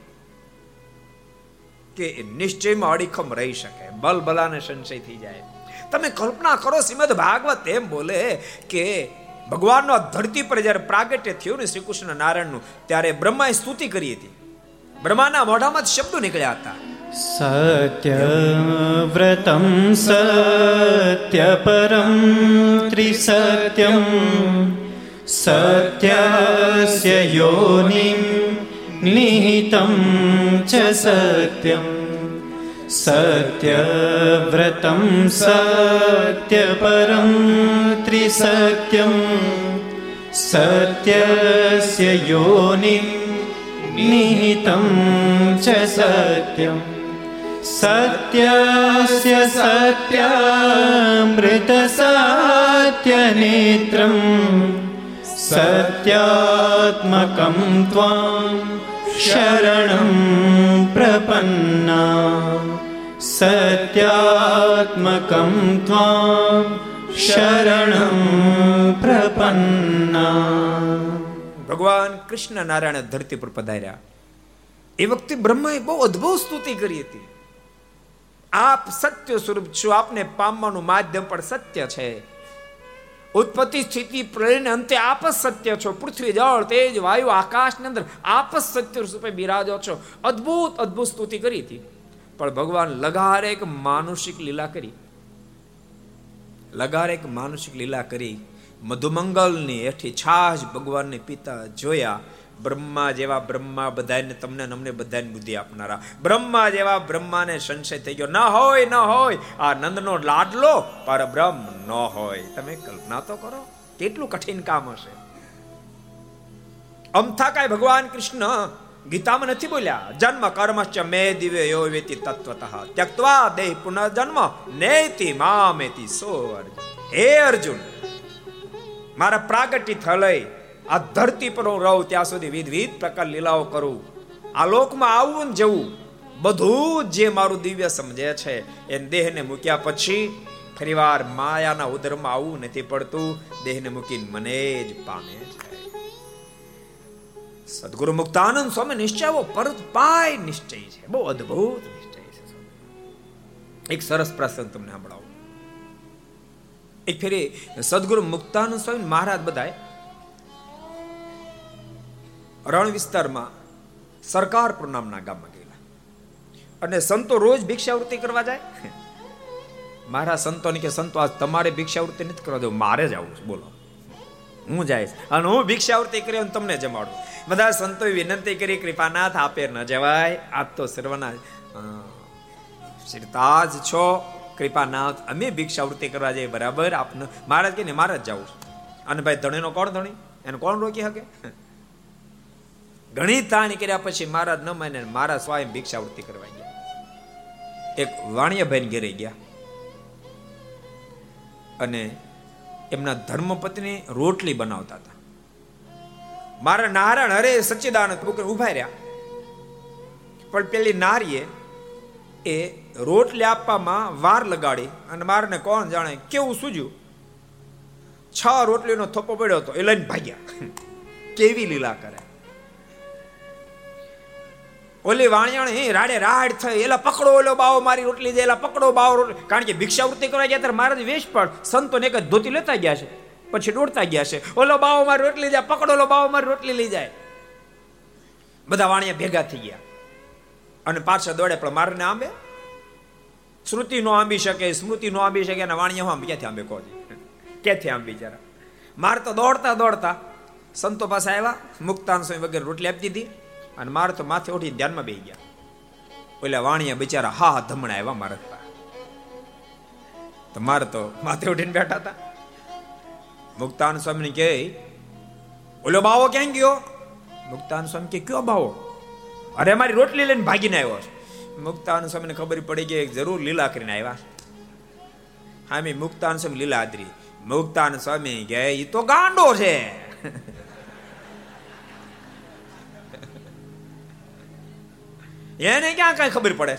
કે નિશ્ચયમાં અડીખમ રહી શકે બલ બલાને સંશય થઈ જાય. તમે કલ્પના કરો, શ્રીમદ ભાગવત એમ બોલે કે ભગવાનનો ધરતી પર જ્યારે પ્રાગટ્ય થયું ને શ્રી કૃષ્ણ નારાયણનું, ત્યારે બ્રહ્માએ સ્તુતિ કરી હતી. બ્રહ્માના મોઢામાં શબ્દો નીકળ્યા હતા. सत्यव्रतं सत्यपरं त्रिसत्यं सत्यस्य योनिं निहितं च सत्यं सत्यव्रतं सत्यपरं त्रिसत्यं सत्यस्य योनिं निहितं च सत्यम् सत्यस्य सत्यामृतसत्यनेत्रम् सत्यात्मकं त्वां शरणं प्रपन्ना सत्यात्मकं त्वां શરણમ પ્રપન્ના ભગવાન કૃષ્ણ નારાયણ ધરતી પર પધાર્યા એ વખતે બ્રહ્માએ બહુ અદ્ભુત સ્તુતિ કરી હતી આપ સત્ય સ્વરૂપ છો, આપને પામવાનું માધ્યમ પણ સત્ય છે. ઉત્પત્તિ સ્થિતિ પ્રલયને અંતે આપ જ સત્ય છો. પૃથ્વી, જળ, તેજ, વાયુ, આકાશની અંદર આપ જ સત્ય રૂપે બિરાજો છો. અદ્ભુત અદ્ભુત સ્તુતિ કરી હતી. પણ ભગવાન લગારે એક માનુષિક લીલા કરી. લગારે એક માનુષિક લીલા કરી. મધુમંગલની હેઠી છાશ ભગવાનને પિતા જોયા. બ્રહ્મા જેવા બ્રહ્મા બધાને તમને અમને બધાને બુદ્ધિ આપનારા. બ્રહ્મા જેવા બ્રહ્માને સંશય થઈ ગયો. ન હોય ન હોય, આ નંદનો લાડલો પરબ્રહ્મ ન હોય. તમે કલ્પના તો કરો, કેટલું કઠિન કામ હશે. અમથા કાય ભગવાન કૃષ્ણ. ગીતામાં નથી બોલ્યા. જન્મ કર્મશ્ચ મે દિવ્ય યો વેતિ તત્વતઃ. ત્યક્તવા દેહ પુનર્જન્મ, નેતિ મામેતિ સો અર્જુન. હે અર્જુન, મારા પ્રાગટ્ય થલય આ ધરતી પર હું રહું, ત્યાં સુધી વિવિધ વિધ પ્રકાર લીલાઓ કરું. આ લોકમાં આવું ને જવું, બધું જે મારું દિવ્ય સમજે છે, એ દેહને મૂક્યા પછી ફરીવાર માયાના ઉદરમાં આવવું નથી પડતું, દેહને મૂકીને મને જ પામે છે. સદગુરુ મુક્તાનંદ સ્વામી નિશ્ચય પરત પાય નિશ્ચય છે. બહુ અદ્ભુત નિશ્ચય છે એક સરસ પ્રસંગ તમને સંભળાવું. એક ફેરી સદગુરુ મુક્તાનંદ સ્વામી મહારાજ બધાય રણ વિસ્તારમાં સરકારપુર નામના ગામમાં ગયેલા. અને સંતો રોજ ભિક્ષાવૃત્તિ કરવા જાય? મારા સંતોને કે, સંતો, આજ તમારે ભિક્ષાવૃત્તિ નથી કરવા દઉં મારે જ આવું બોલો. હું જાય અને હું ભિક્ષાવૃત્તિ કરી અને તમને જમાડું. બધા સંતોએ વિનંતી કરી, કૃપાનાથ, આપે ન જવાય. આજ તો સર્વના શ્રીતાજ છો. કૃપાનાથ, અમે ભિક્ષાવૃત્તિ કરવા જઈએ. બરાબર, આપને મહારાજ કે ને મારે જ જવું અને ભાઈ, ધણીનો કોણ ધણી? એને કોણ રોકી શકે? ઘણી તાણી કર્યા પછી મહારાજ ન માને મારા સ્વયં ભિક્ષાવૃત્તિ કરવા ગયા. એક વાણિયાભાઈ ઘેરે ગયા. અને એમના ધર્મપત્ની રોટલી બનાવતા હતા. મારા નારાયણ હરે સચ્ચિદાનંદ ઊભા રહ્યા. પણ પેલી નારીએ એ રોટલી આપવામાં વાર લગાડી અને મારને કોણ જાણે કેવું સૂજ્યું. છ રોટલીનો થોપો પડ્યો હતો એ લઈને ભાગ્યા. કેવી લીલા કરે. ઓલી વાણિયાણી રાડે રાડ થઈ, એલા પકડો ઓલો બાવો, મારી રોટલી જાય એલા પકડો બાવો કારણ કે ભિક્ષાવૃત્તિ કરવા ગયા ત્યારે મહારાજ વેશ પણ સંતોને એક ધોતી લેતા ગયા છે, પછી દોડતા ગયા છે. ઓલો બાવો મારી રોટલી જાય પકડો ઓલો બાવો મારી રોટલી લઈ જાય. બધા વાણિયા ભેગા થઈ ગયા. અને પાછા દોડે, પણ મારને આંબે? શ્રુતિ નો આંબી શકે, સ્મૃતિ નો આંબી શકે, અને વાણિયા આંબી, ક્યાંથી આંબે કહો ક્યાંથી આંબી જરા? માર તો દોડતા દોડતા સંતો પાસે આવ્યા મુક્તાન સ્વામી વગેરે રોટલી આપતી દીધી. અને મારે તો માથે ઉઠી ધ્યાનમાં બેસી ગયા. ઓલા વાણિયા બિચારા, હા હા, ધમણા આવ્યા મારા તો મારે તો માથે ઉઠીને બેઠા હતા. મુક્તાન સ્વામી કે ઓલો બાવો ક્યાં ગયો? મુક્તાન સ્વામી કે કયો બાવો? અરે, મારી રોટલી લઈને ભાગીને આવ્યો મુક્તાન સ્વામીને ખબર પડી ગઈ જરૂર લીલા કરીને આવ્યા. હા મેં મુક્તાન સ્વામી લીલા આદરી. મુક્તાન સ્વામી કે એ તો ગાંડો છે. એને ક્યાં કઈ ખબર પડે?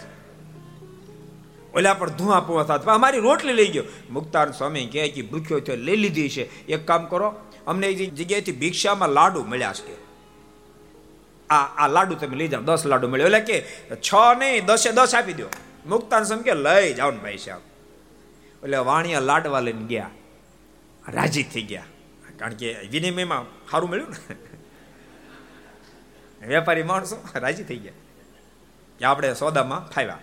ઓલા પર ધુઆ પુઆ થતા અમારી રોટલી લઈ ગયો. મુક્તાર સ્વામી કહે કે ભૂખ્યો થયો, લઈ લીધી છે. એક કામ કરો, અમને એ જગ્યાએથી ભિક્ષામાં લાડુ મળ્યા છે. આ આ લાડુ તમે લઈ જાઓ, દસ લાડુ મળ્યો. એટલે કે, છ નહીં, દસે, દસ આપી દો. મુક્તાન સ્વામી કે, લઈ જાઓ ને ભાઈ સાહેબ. એટલે વાણિયા લાડવા લઈને ગયા. રાજી થઈ ગયા. કારણ કે વિનિમયમાં સારું મળ્યું ને. વેપારી માણસો રાજી થઈ ગયા. આપણે સોદામાં ફાવ્યા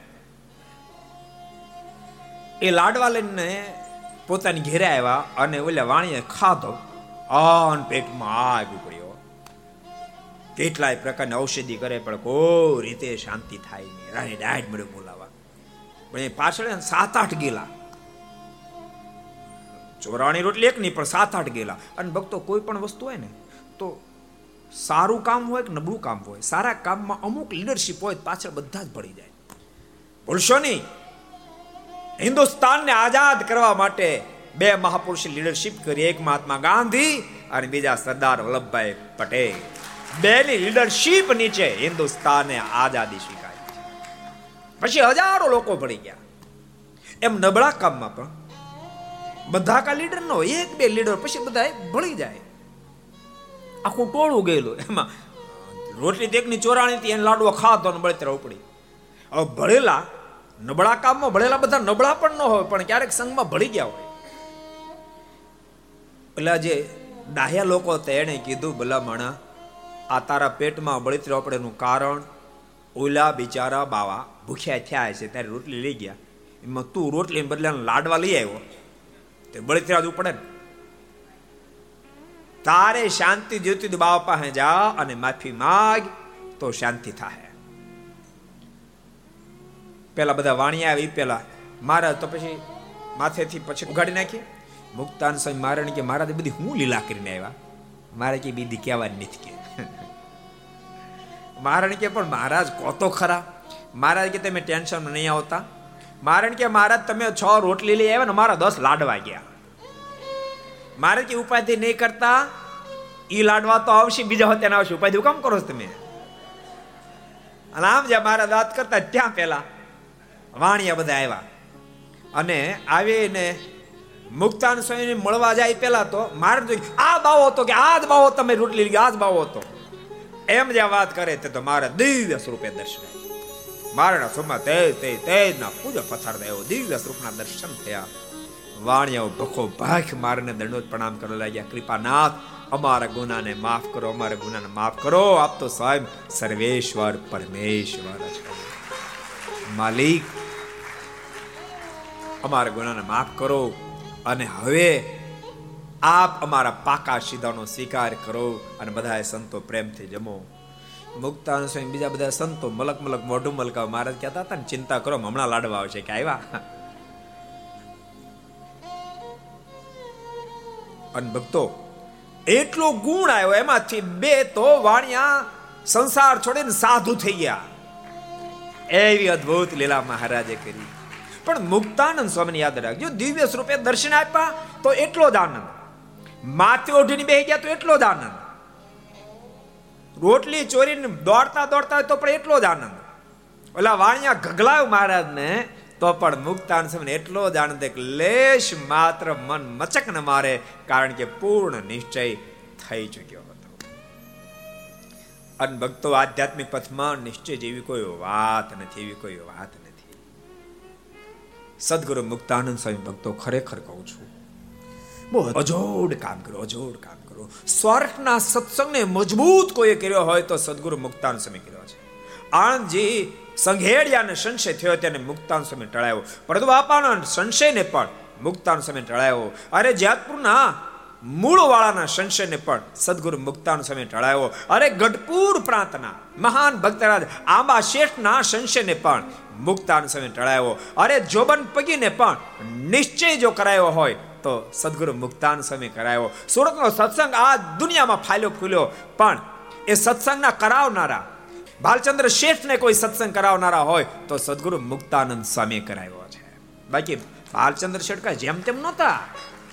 એ લાડવા લઈને પોતાની ઘેરે આવ્યા અને ઓલા વાણીએ ખાધો. આન પેટમાં આગ પડ્યો. કેટલાય પ્રકારની ઔષધિ કરે પણ કોઈ રીતે શાંતિ થાય નહીં. રાણી ડાયટ મળ્યું બોલાવા. પણ એ પાછળ સાત આઠ ગેલા ચોરાણી રોટલી એક નહીં, પણ સાત આઠ ગેલા અને ભક્તો કોઈ પણ વસ્તુ હોય ને, તો સારું કામ હોય કે નબળું કામ હોય? સારા કામમાં અમુક લીડરશીપ હોય પાછળ બધા જ પડી જાય. ભૂલશો નહીં. હિન્દુસ્તાનને આઝાદ કરવા માટે બે મહાપુરુષે લીડરશીપ કરી. એક મહાત્મા ગાંધી અને બીજા સરદાર વલ્લભભાઈ પટેલ. બેની લીડરશીપ નીચે હિન્દુસ્તાને આઝાદી સ્વીકારી પછી હજારો લોકો પડી ગયા. એમ નબળા કામમાં પણ બધા કા લીડર નો એક બે લીડર પછી બધા ભળી જાય. આખું ટોળું ગયેલું. એમાં રોટલી ચોરાણી હતી, એને લાડવો ખાતો અને બળતરા ઉપડી. હવે ભળેલા, નબળા કામમાં ભળેલા બધા નબળા પણ ન હોય, પણ ક્યારેક સંઘમાં ભળી ગયા હોય. એટલે જે ડાહ્યા લોકો હતા એણે કીધું, ભલા માણા, આ તારા પેટમાં બળતરા ઉપડેનું કારણ, ઓલા બિચારા બાવા ભૂખ્યા થયા છે ત્યારે રોટલી લઈ ગયા. એમાં તું રોટલી બદલે લાડવા લઈ આવ્યો. તે બળતરા જ ઉપડે ને. તારે શાંતિ જોતી તો બાવા પાસે જા અને માફી માગ, તો શાંતિ થાય પેલા બધા વાણિયા આવી, પેલા મારા તો પછી માથેથી પછી ઉઘાડી નાખી. મુક્તાન સ્વામી મારણ કે મારા બધી હું લીલા કરીને આવ્યા? મારે કે બીજી કહેવાની નથી કે. મારણ કે, પણ મહારાજ કોતો ખરા. મહારાજ કે, તમે ટેન્શન નહીં આવતા. મારણ કે, મહારાજ, તમે છ રોટલી લઈ આવ્યા ને મારા દસ લાડવા ગયા. મારે કે ઉપાધિ નહીં કરતા, ઈ લાડવા તો આવશે, બીજા હોતે આવશે. ઉપાધિ કામ કરો છો તમે? અને આમ જ્યાં મારા દાંત કરતા ત્યાં પેલા વાણિયા બધા આવ્યા. અને આવીને મુક્તાન સ્વામીને મળવા જાય પેલા તો મારે જોઈ આ બાવો હતો કે આ જ બાવો તમે રોટલી લીધી, આ જ બાવો હતો. એમ જ્યાં વાત કરે તે તો મારા દિવ્ય સ્વરૂપે દર્શન મારા સ્વમાં તે તે તેજના પૂજા પથાર થયો દિવ્ય સ્વરૂપના દર્શન થયા. વાણિયાઓ ભખો ભાખ મારને દંડોત પ્રણામ કરવા લાગ્યા. કૃપાનાથ, અમારા ગુનાને માફ કરો, અમારા ગુનાને માફ કરો. આપ તો સાહેબ સર્વેશ્વર પરમેશ્વર માલિક, અમારા ગુનાને માફ કરો અને હવે આપ અમારા પાકા સીધાનો સ્વીકાર કરો અને બધાએ સંતો પ્રેમથી જમો. મુક્તાન સ્વામી બીજા બધા સંતો મલક મલક મોઢું મલકાવ. મહારાજ કહેતા હતા ને, ચિંતા કરો, હમણાં લાડવા આવશે. કે આવ્યા? અને ભક્તો, એટલો ગુણ આવ્યો, એમાંથી બે તો વાણિયા સંસાર છોડીને સાધુ થઈ ગયા. એવી અદ્ભુત લીલા મહારાજે કરી. પણ મુક્તાનંદ સ્વામીને યાદ રાખજો, દિવ્ય સ્વરૂપે દર્શન આપ્યા તો એટલો જ આનંદ. માથે ઓઢીને બેહી ગયા તો એટલો જ આનંદ. રોટલી ચોરીને દોડતા દોડતા તો પણ એટલો જ આનંદ. ઓલા વાણિયા ગગલાવ મહારાજને તો પણ મુક્તાન સમય એટલો જ લેશ માત્ર મન મચક ન મારે, કારણ કે પૂર્ણ નિશ્ચય થઈ ચુક્યો હતો. અને ભક્તો આધ્યાત્મિક પથમાં નિશ્ચય જેવી કોઈ વાત નથી, એવી કોઈ વાત નથી. સદગુરુ મુક્તાનંદ સ્વામી ભક્તો ખરેખર કહું છું, બહુ અજોડ કામ કરો, અજોડ કામ કરો. સ્વાર્થના સત્સંગને મજબૂત કોઈ કર્યો હોય તો સદગુરુ મુક્તાન સ્વામી કર્યો છે. આણંદજી સંઘેડિયાને સંશય થયો તેને મુક્તાન સમય ટળાયો. પરંતુ બાપાનો સંશયને પણ મુક્તાન સમય ટળાયો. અરે જેતપુરના મૂળવાળાના સંશયને પણ સદગુરુ મુક્તાન સમય ટળાયો. અરે ગઢપુર પ્રાંતના મહાન ભક્તરાજ આંબા શેઠના સંશયને પણ મુક્તાન સમય ટળાયો. અરે જોબન પગીને પણ નિશ્ચય જો કરાયો હોય તો સદગુરુ મુક્તાન સમય કરાયો. સુરતનો સત્સંગ આ દુનિયામાં ફાલ્યો ફૂલ્યો. પણ એ સત્સંગના કરાવનારા ભાલચંદ્ર શેઠને કોઈ સત્સંગ કરાવનારા હોય તો સદગુરુ મુક્તાનંદ સ્વામી કરાવ્યો છે. બાકી ભાલચંદ્ર શેઠ કાંઈ જેમ તેમ નહોતા.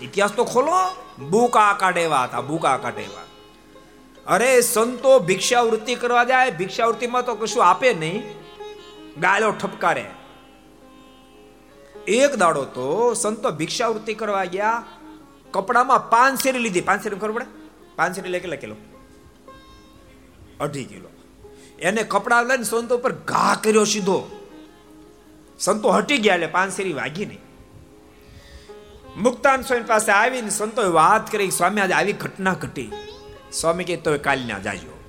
ઇતિહાસ તો ખોલો. બુકા કાઢેવા હતા બુકા કાઢેવા અરે સંતો ભિક્ષાવૃત્તિ કરવા જાય, ભિક્ષાવૃત્તિમાં તો કશું આપે નહીં. ગાયો ઠપકારે. એક દાડો તો સંતો ભિક્ષાવૃત્તિ કરવા ગયા, કપડામાં પાંચસેરી લીધી. પાંચસેરી ખબર પડે? પાંચસેરી લે કેટલા કિલો? અઢી કિલો. એને કપડા લઈને સંતો પર ઘા કર્યો સીધો. સંતો હટી ગયા એટલે પાનસેરી વાગી નહીં. મુક્તાન સ્વામી પાસે આવીને સંતોએ વાત કરી, સ્વામી, આજે આવી ઘટના ઘટી. સ્વામી કે તો કાલ ના જાજો.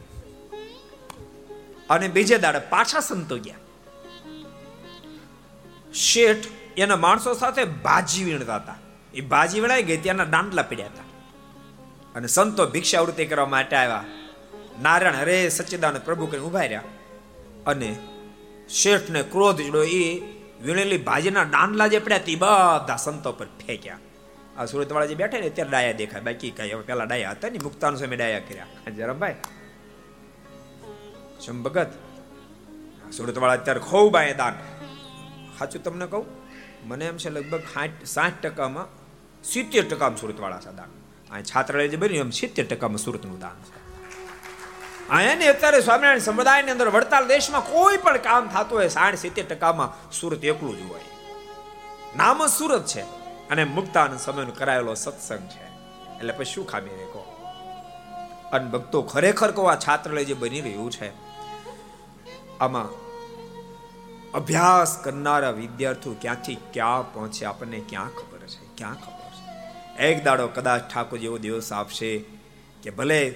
અને બીજે દાડે પાછા સંતો ગયા. શેઠ એના માણસો સાથે ભાજી વીણતા હતા. એ ભાજી વીણાઈ ગઈ, ત્યાંના દાંડલા પડ્યા હતા. અને સંતો ભિક્ષાવૃત્તિ કરવા માટે આવ્યા. નારાયણ હરે સચ્ચિદાન પ્રભુ કરીને ઊભા રહ્યા. અને શેઠને ક્રોધ જોડો એ વીણેલી ભાજીના ડાંડલા જે પડ્યા તે, બધા સંતો પર ફેંક્યા. આ સુરતવાળા જે બેઠા ને ત્યારે ડાયા દેખાય. બાકી કઈ હવે પેલા ડાયા હતા ને મુક્તાન સમય ડાયા કર્યા. જરાભાઈ શમ ભગત સુરતવાળા અત્યારે ખૂબ આયા દાન સાચું તમને કહું, મને એમ છે લગભગ સાઠ સાઠ ટકામાં સિત્તેર ટકામાં સુરતવાળા છે દાન. આ છાત્રાલય જે બન્યું, એમ સિત્તેર ટકામાં સુરતનું દાન છે. અહીંયા અત્યારે સ્વામિનારાયણ સંપ્રદાયની અંદર વડતાલ દેશમાં કોઈ પણ કામ થતું હોય, સાઠ, સિત્તેર ટકામાં સુરત એકલું જ હોય. નામ જ સુરત છે અને મુક્તાન સમયનો કરાયેલો સત્સંગ છે. એટલે પછી શું ખામી રે કહો અને ભક્તો ખરેખર કહો, આ છાત્રાલય જે બની રહ્યું છે, આમાં અભ્યાસ કરનારા વિદ્યાર્થીઓ ક્યાંથી ક્યાં પહોંચે, આપણને ક્યાં ખબર છે? ક્યાં ખબર છે? એક દાડો કદાચ ઠાકોર જેવો દિવસ આપશે કે ભલે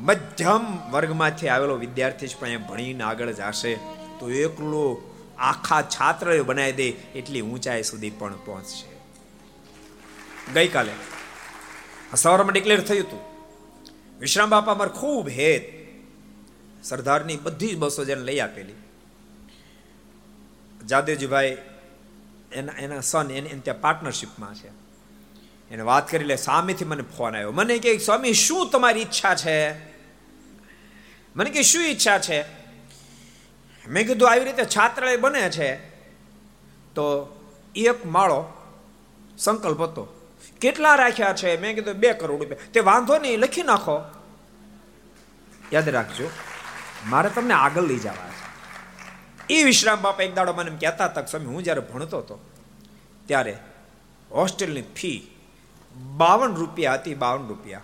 મધ્યમ વર્ગમાંથી આવેલો વિદ્યાર્થી જ પણ ભણીને આગળ જશે તો એકલો આખા છાત્ર બનાવી દે એટલી ઊંચાઈ સુધી પણ પહોંચશે. ગઈકાલે સવારમાં ડિક્લેર થયું હતું, વિશ્રામ બાપા અમારે ખૂબ હેત, સરદારની બધી જ બસો જેને લઈ આપેલી. જાદેવજીભાઈ, એના એના સન એને ત્યાં પાર્ટનરશિપમાં છે. એને વાત કરી લે, સામેથી મને ફોન આવ્યો. મને કે સ્વામી, શું તમારી ઈચ્છા છે? મને કે શું ઈચ્છા છે? મેં કીધું, આવી રીતે છાત્રાલય બને છે. તો એક માળો સંકલ્પ હતો. કેટલા રાખ્યા છે? મેં કીધું, બે કરોડ રૂપિયા. તે વાંધો નહીં, લખી નાખો. યાદ રાખજો, મારે તમને આગળ લઈ જવા છે. એ વિશ્રામ બાપા એક દાડો મને કહેતા હતા સ્વામી, હું જ્યારે ભણતો હતો, ત્યારે હોસ્ટેલની ફી બાવન રૂપિયા હતી, બાવન રૂપિયા.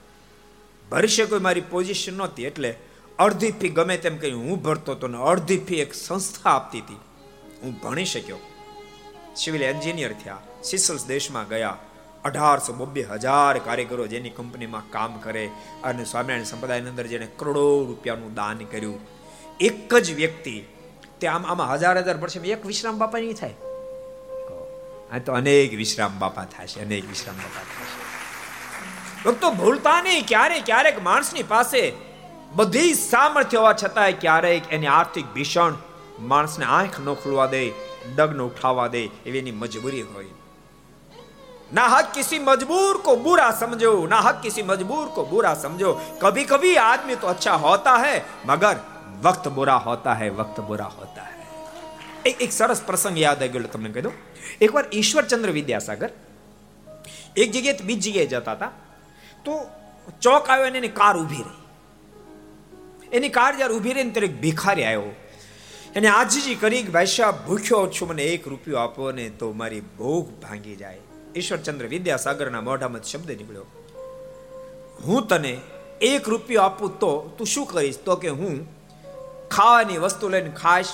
ભરી શકો મારી પોઝિશન નહોતી, એટલે અડધી ફી ગમે તેમ કહી હું ભરતો હતો ને અડધી ફી એક સંસ્થા આપતી હતી. હું ભણી શક્યો. સિવિલ એન્જિનિયર થયા. સિસલ્સ દેશમાં ગયા. અઢારસો બબ્બે હજાર કારીગરો જેની કંપનીમાં કામ કરે અને સ્વામિનારાયણ સંપ્રદાયની અંદર જેને કરોડો રૂપિયાનું દાન કર્યું. એક જ વ્યક્તિ, તે આમ આમાં હજાર હજાર પડશે એક વિશ્રામ બાપા નહીં થાય. આ તો અનેક વિશ્રામ બાપા થશે અનેક વિશ્રામ બાપા થશે ભક્તો ભૂલતા નહીં ક્યારેક ક્યારેક માણસની પાસે બધી સામર્થ્ય હોવા છતાંય ક્યારેક એની આર્થિક ભીષણ માણસને આંખ ન ખુલવા દે ડગ ન ઉઠાવવા દે એવી એની મજબૂરી હોય ना हक किसी मजबूर को बुरा समझो ना हक किसी मजबूर को बुरा समझो कभी कभी आदमी तो अच्छा होता है मगर वक्त बुरा होता है वक्त बुरा होता है એક એક સરસ પ્રસંગ યાદ આવી ગયો તમને કહી દઉં એકવાર ઈશ્વરચંદ્ર વિદ્યાસાગર એક જગ્યાએ બીજી જગ્યાએ જતા હતા તો ચોક આવ્યો અને એની કાર ઊભી રહી. એની કાર જ્યારે ઊભી રહી ને ત્યારે ભિખારી આવ્યો. એને આજીજી કરી ભાઈ સાહેબ, ભૂખ્યો છું, મને એક રૂપિયો આપો ને તો મારી ભૂખ ભાંગી જાય. ઈશ્વરચંદ્ર વિદ્યાસાગરના મોઢામાં શબ્દ નીકળ્યો. હું તને એક રૂપિયો આપું તો તું શું કરીશ? તો કે હું ખાવાની વસ્તુ લઈને ખાઈશ,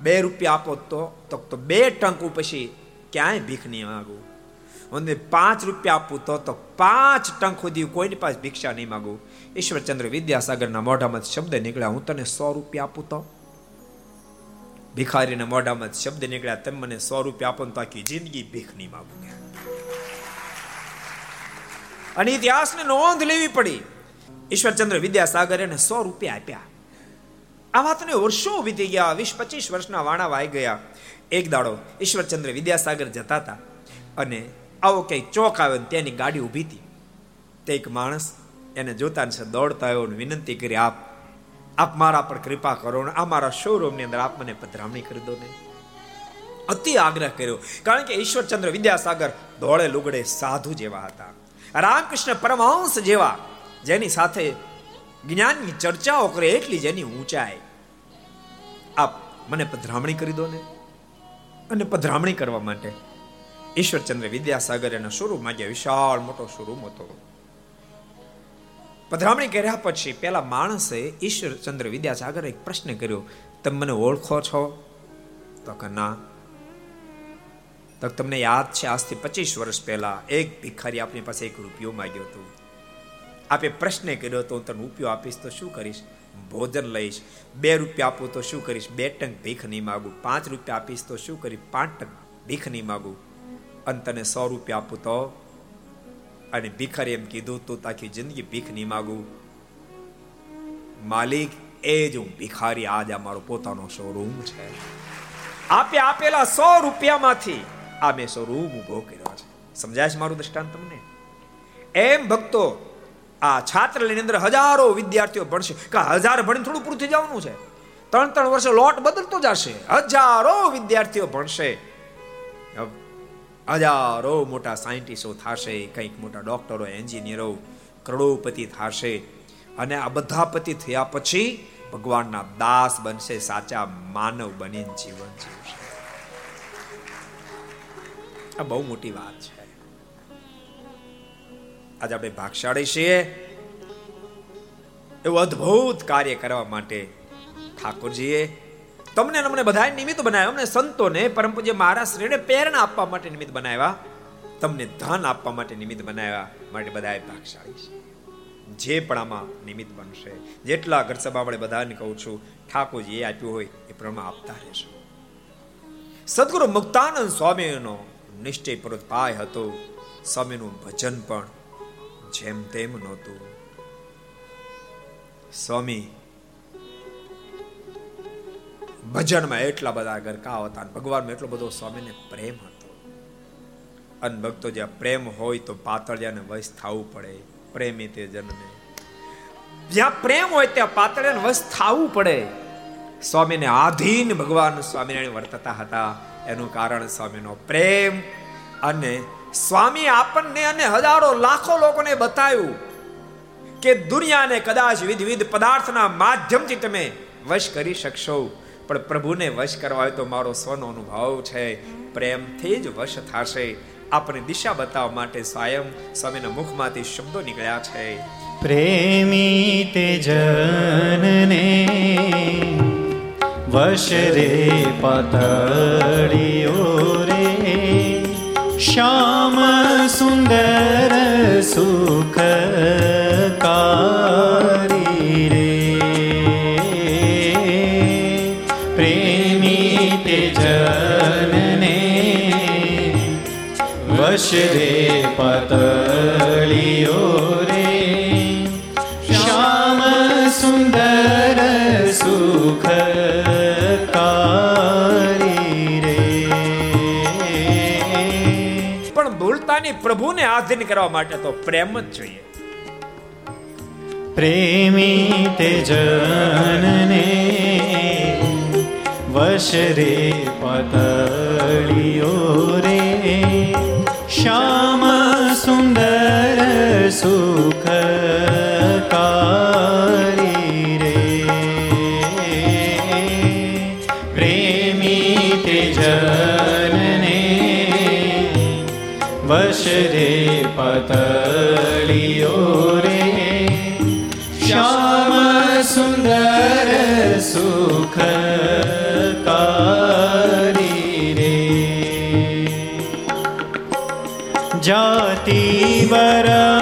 બે રૂપિયા આપો તો તો બે ટંકુ પછી ક્યાંય ભીખ નહીં માગું. અને પાંચ રૂપિયા આપું તો તો પાંચ ટંક સુધી કોઈની પાસે ભિક્ષા નહીં માગું. ઈશ્વરચંદ્ર વિદ્યાસાગરના મોઢામાં શબ્દ નીકળ્યા. હું તને સો રૂપિયા આપું તો? ભિખારીના મોઢામાં શબ્દ નીકળ્યા. તમે મને સો રૂપિયા આપો તો આખી જિંદગી ભીખ નહીં માગું અને ઇતિહાસને નોંધ લેવી પડી. ઈશ્વરચંદ્ર વિદ્યાસાગર એને સો રૂપિયા આપ્યા. આ વાતને વર્ષો વીતી ગયા. વીસ પચીસ વર્ષના વાણા વાઈ ગયા. એક દાડો ઈશ્વરચંદ્ર વિદ્યાસાગર જતા હતા અને આવો ક્યાંય ચોક આવે ને ત્યાંની ગાડી ઊભી હતી. તે એક માણસ એને જોતા છે દોડતા આવ્યો ને વિનંતી કરી, આપ આપ મારા પર કૃપા કરો ને આ મારા શોરૂમની અંદર આપ મને પધરામણી કરી દો ને. અતિ આગ્રહ કર્યો, કારણ કે ઈશ્વરચંદ્ર વિદ્યાસાગર ધોળે લુગડે સાધુ જેવા હતા. રામકૃષ્ણ પરમહંસ જેવા, જેની સાથે જ્ઞાનની ચર્ચાઓ કરે એટલી જેની ઊંચાઈ. આપ મને પધરામણી કરી દો ને. અને પધરામણી કરવા માટે ઈશ્વરચંદ્ર વિદ્યાસાગર એના શોરૂમ માંગ્યા વિશાળ મોટો શોરૂમ હતો. પધરામણી કર્યા પછી પેલા માણસે ઈશ્વરચંદ્ર વિદ્યાસાગર એક પ્રશ્ન કર્યો, તમે મને ઓળખો છો? તો કે, ના. તો તમને યાદ છે, આજથી પચીસ વર્ષ પહેલા એક ભિખારી આપની પાસે એક રૂપિયો માંગ્યો હતો. આપે પ્રશ્ન કર્યો તો હું તને રૂપિયો આપીશ તો શું કરીશ? ભોજન લઈશ. બે રૂપિયા આપું તો શું કરીશ? બે ટંક ભીખ નહીં માગું. પાંચ રૂપિયા આપીશ તો શું કરીશ? પાંચ ટંક ભીખ નહીં માગું. અને તને સો રૂપિયા આપું તો? અને ભિખારી એમ કીધું, તું તાકી જિંદગી ભીખ નહીં માગું. માલિક, એ જ હું ભિખારી, આજ અમારો પોતાનો શોરૂમ છે. આપે આપેલા સો રૂપિયામાંથી આ મેં શોરૂમ ઊભો કર્યો છે. સમજાય છે મારું દ્રષ્ટાંત તમને? એમ ભક્તો, આ છાત્રાલયની અંદર હજારો વિદ્યાર્થીઓ ભણશે. કે હજાર ભણીને થોડું પૂરું થઈ જવાનું છે. ત્રણ ત્રણ વર્ષે લોટ બદલતો જશે. હજારો વિદ્યાર્થીઓ ભણશે. હજારો મોટા સાયન્ટિસ્ટો થશે, કંઈક મોટા ડોક્ટરો, એન્જિનિયરો, કરોડોપતિ થશે. અને આ બધા પતિ થયા પછી ભગવાનના દાસ બનશે, સાચા માનવ બનીને જીવન જીવશે. આ બહુ મોટી વાત છે. આજે આપણે ભાગશાળી છીએ. એવું અદ્ભુત કાર્ય કરવા માટે ઠાકોરજીએ તમને અમને બધા નિમિત્ત બનાવ્યા. અમને સંતોને, પરમ પૂજ્ય મહારાજ શ્રીને પ્રેરણા આપવા માટે નિમિત્ત બનાવ્યા. તમને ધન આપવા માટે નિમિત્ત બનાવ્યા. માટે બધા ભાગશાળી છે. જે પણ આમાં નિમિત્ત બનશે, જેટલા ઘર સભા વડે બધાને કહું છું, ઠાકોરજી એ આપ્યું હોય એ પ્રમાણે આપતા રહેશે. સદગુરુ મુક્તાનંદ સ્વામીનો નિશ્ચય પૂર્વક પાય હતો. સ્વામીનું ભજન પણ જેમ તેમ નહોતું. સ્વામી ભજનમાં એટલા બધા ગરકા હતા ભગવાનમાં એટલો બધો સ્વામીને પ્રેમ હતો. અન ભક્તો જ્યાં પ્રેમ હોય તો પાતળિયાને વશ થવું પડે, પ્રેમી તે જન્મે જ્યાં પ્રેમ હોય ત્યાં પાતળિયાને વશ થવું પડે. સ્વામીને આધીન ભગવાન સ્વામિનારાયણ વર્તતા હતા. એનું કારણ સ્વામીનો પ્રેમ અને સ્વામી આપણને અને હજારો લાખો લોકોને બતાવ્યું કે દુનિયાને કદાચ વિધ વિધ પદાર્થના માધ્યમથી તમે વશ કરી શકશો. પણ પ્રભુને વશ કરવા હોય તો મારો સ્વનો અનુભવ છે. પ્રેમથી જ વશ થશે. આપણે દિશા બતાવવા માટે સ્વયં સ્વામીના મુખમાંથી શબ્દો નીકળ્યા છે. પ્રેમી તે જનને વશ રે પતળિયો રે. શ્યામ સુંદર સુખ કારી રે પતળિયો રે શ્યામ સુંદર સુખ પણ ભૂલતાની પ્રભુને આધીન કરવા માટે તો પ્રેમ જ જોઈએ. પ્રેમી તે જનને વશ રે પતળિયો રે. શ્યામ સુંદર સુખ वरा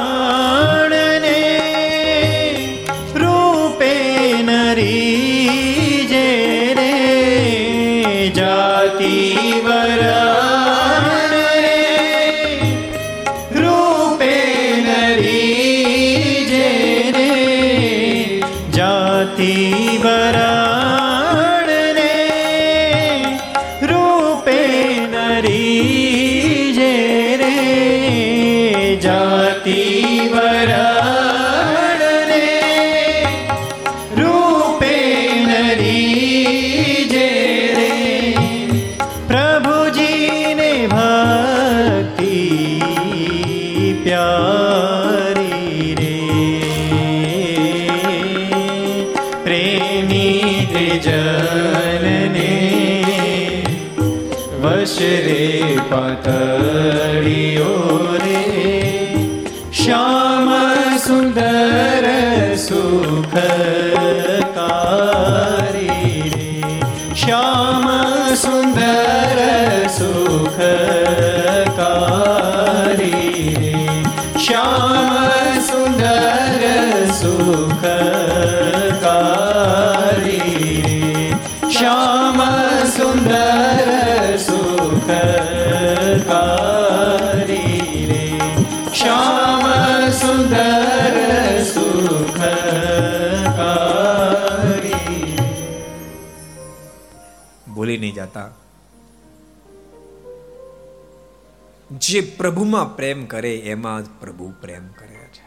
જે પ્રભુમાં પ્રેમ કરે, એમાં જ પ્રભુ પ્રેમ કરે છે.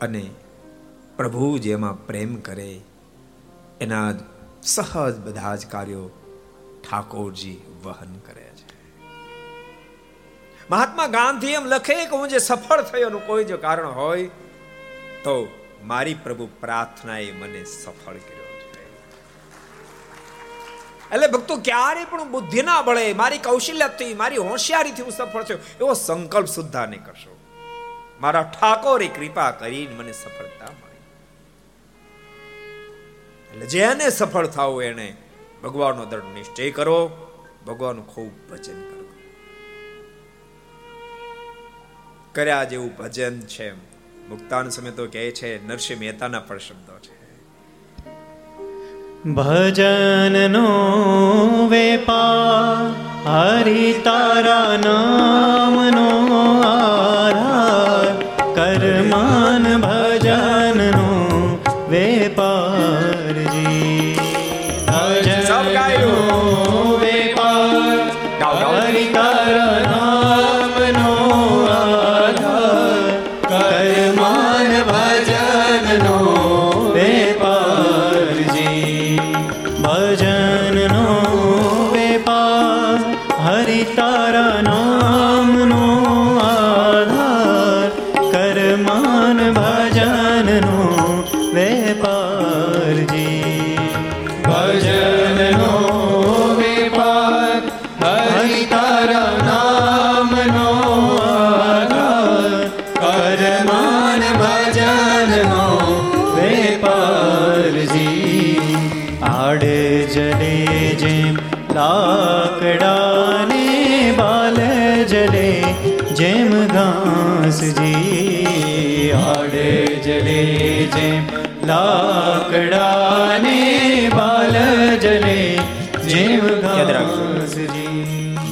અને પ્રભુ જેમાં પ્રેમ કરે, એના જ સહજ બધા જ કાર્યો ઠાકોરજી વહન કરે છે. મહાત્મા ગાંધી એમ લખે કે હું જે સફળ થયો કોઈ જો કારણ હોય, તો મારી પ્રભુ પ્રાર્થનાએ મને સફળ કર્યો. એટલે ભક્તો ક્યારે પણ બુદ્ધિ ના બળે, મારી કૌશલ્યથી, મારી હોશિયારીથી હું સફળ થયો એવો સંકલ્પ સુદ્ધા નહીં કરશો. મારા ઠાકોરે કૃપા કરીને મને સફળતા મળી. એટલે જેને સફળ થવું એને ભગવાનનો દળ નિશ્ચય કરો, ભગવાનનું ખૂબ ભજન કરો. કર્યા જેવું ભજન છે મુક્તાન સમય તો કહે છે, નરસિંહ મહેતાના પણ શબ્દો છે. ભજનનો વેપા હરિ તારા નામનો આધાર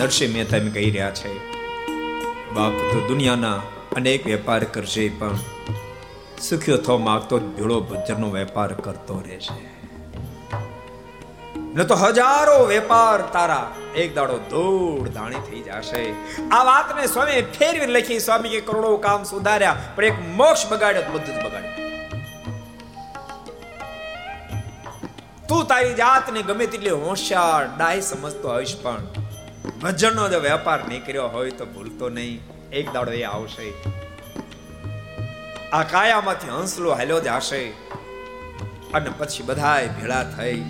નરસિંહ મહેતા એમ કહી રહ્યા છે. બાપ તો દુનિયાના અનેક વેપાર કરશે પણ સુખ્યો થવા માંગતો ભીળો ભીડો ભજનનો વેપાર કરતો રહે છે ન તો હજારો વેપાર તારા એક દાડો દોડ દાણી થઈ જશે. આ વાતને સ્વામી ફેરવી લખી સ્વામી કે કરોડો કામ સુધાર્યા, પણ એક મોક્ષ બગાડ્યો બધું જ બગાડ્યું. તું તારી જાતને ગમે તેટલી હોશિયાર, ડાય સમજતો હોઈશ પણ ભજનનો જો વેપાર નીકળ્યો હોય તો ભૂલતો નહીં. એક દાડો એ આવશે. આ કાયામાંથી હંસલો હાલ્યો જ અને પછી બધાય ભેળા થઈ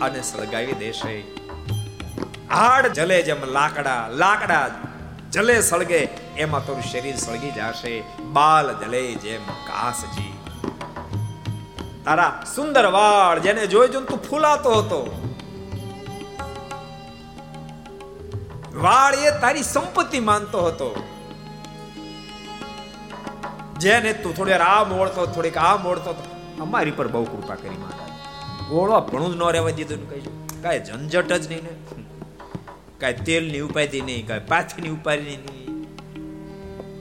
અને સળગાવી દેશે. હાડ જલે જેમ લાકડા લાકડા જલે સળગે, એમાં તારું શરીર સળગી જશે. બાલ જલે જેમ ઘાસજી. તારા સુંદર વાળ જેને જોઈ જોઈને તું ફૂલાતો હતો. વાળ એ તારી સંપત્તિ માનતો હતો. જેને તું થોડી વાર આ મોડતો થોડીક આ ઓળતો અમારી પર બહુ કૃપા કરી માતા ઓળવા પણ જ ન રહેવા દીધું કઈ. કાંઈ ઝંઝટ જ નહીં ને. કાંઈ તેલની ઉપાધિ નહીં, કાંઈ પાથીની ઉપાધિ નહીં.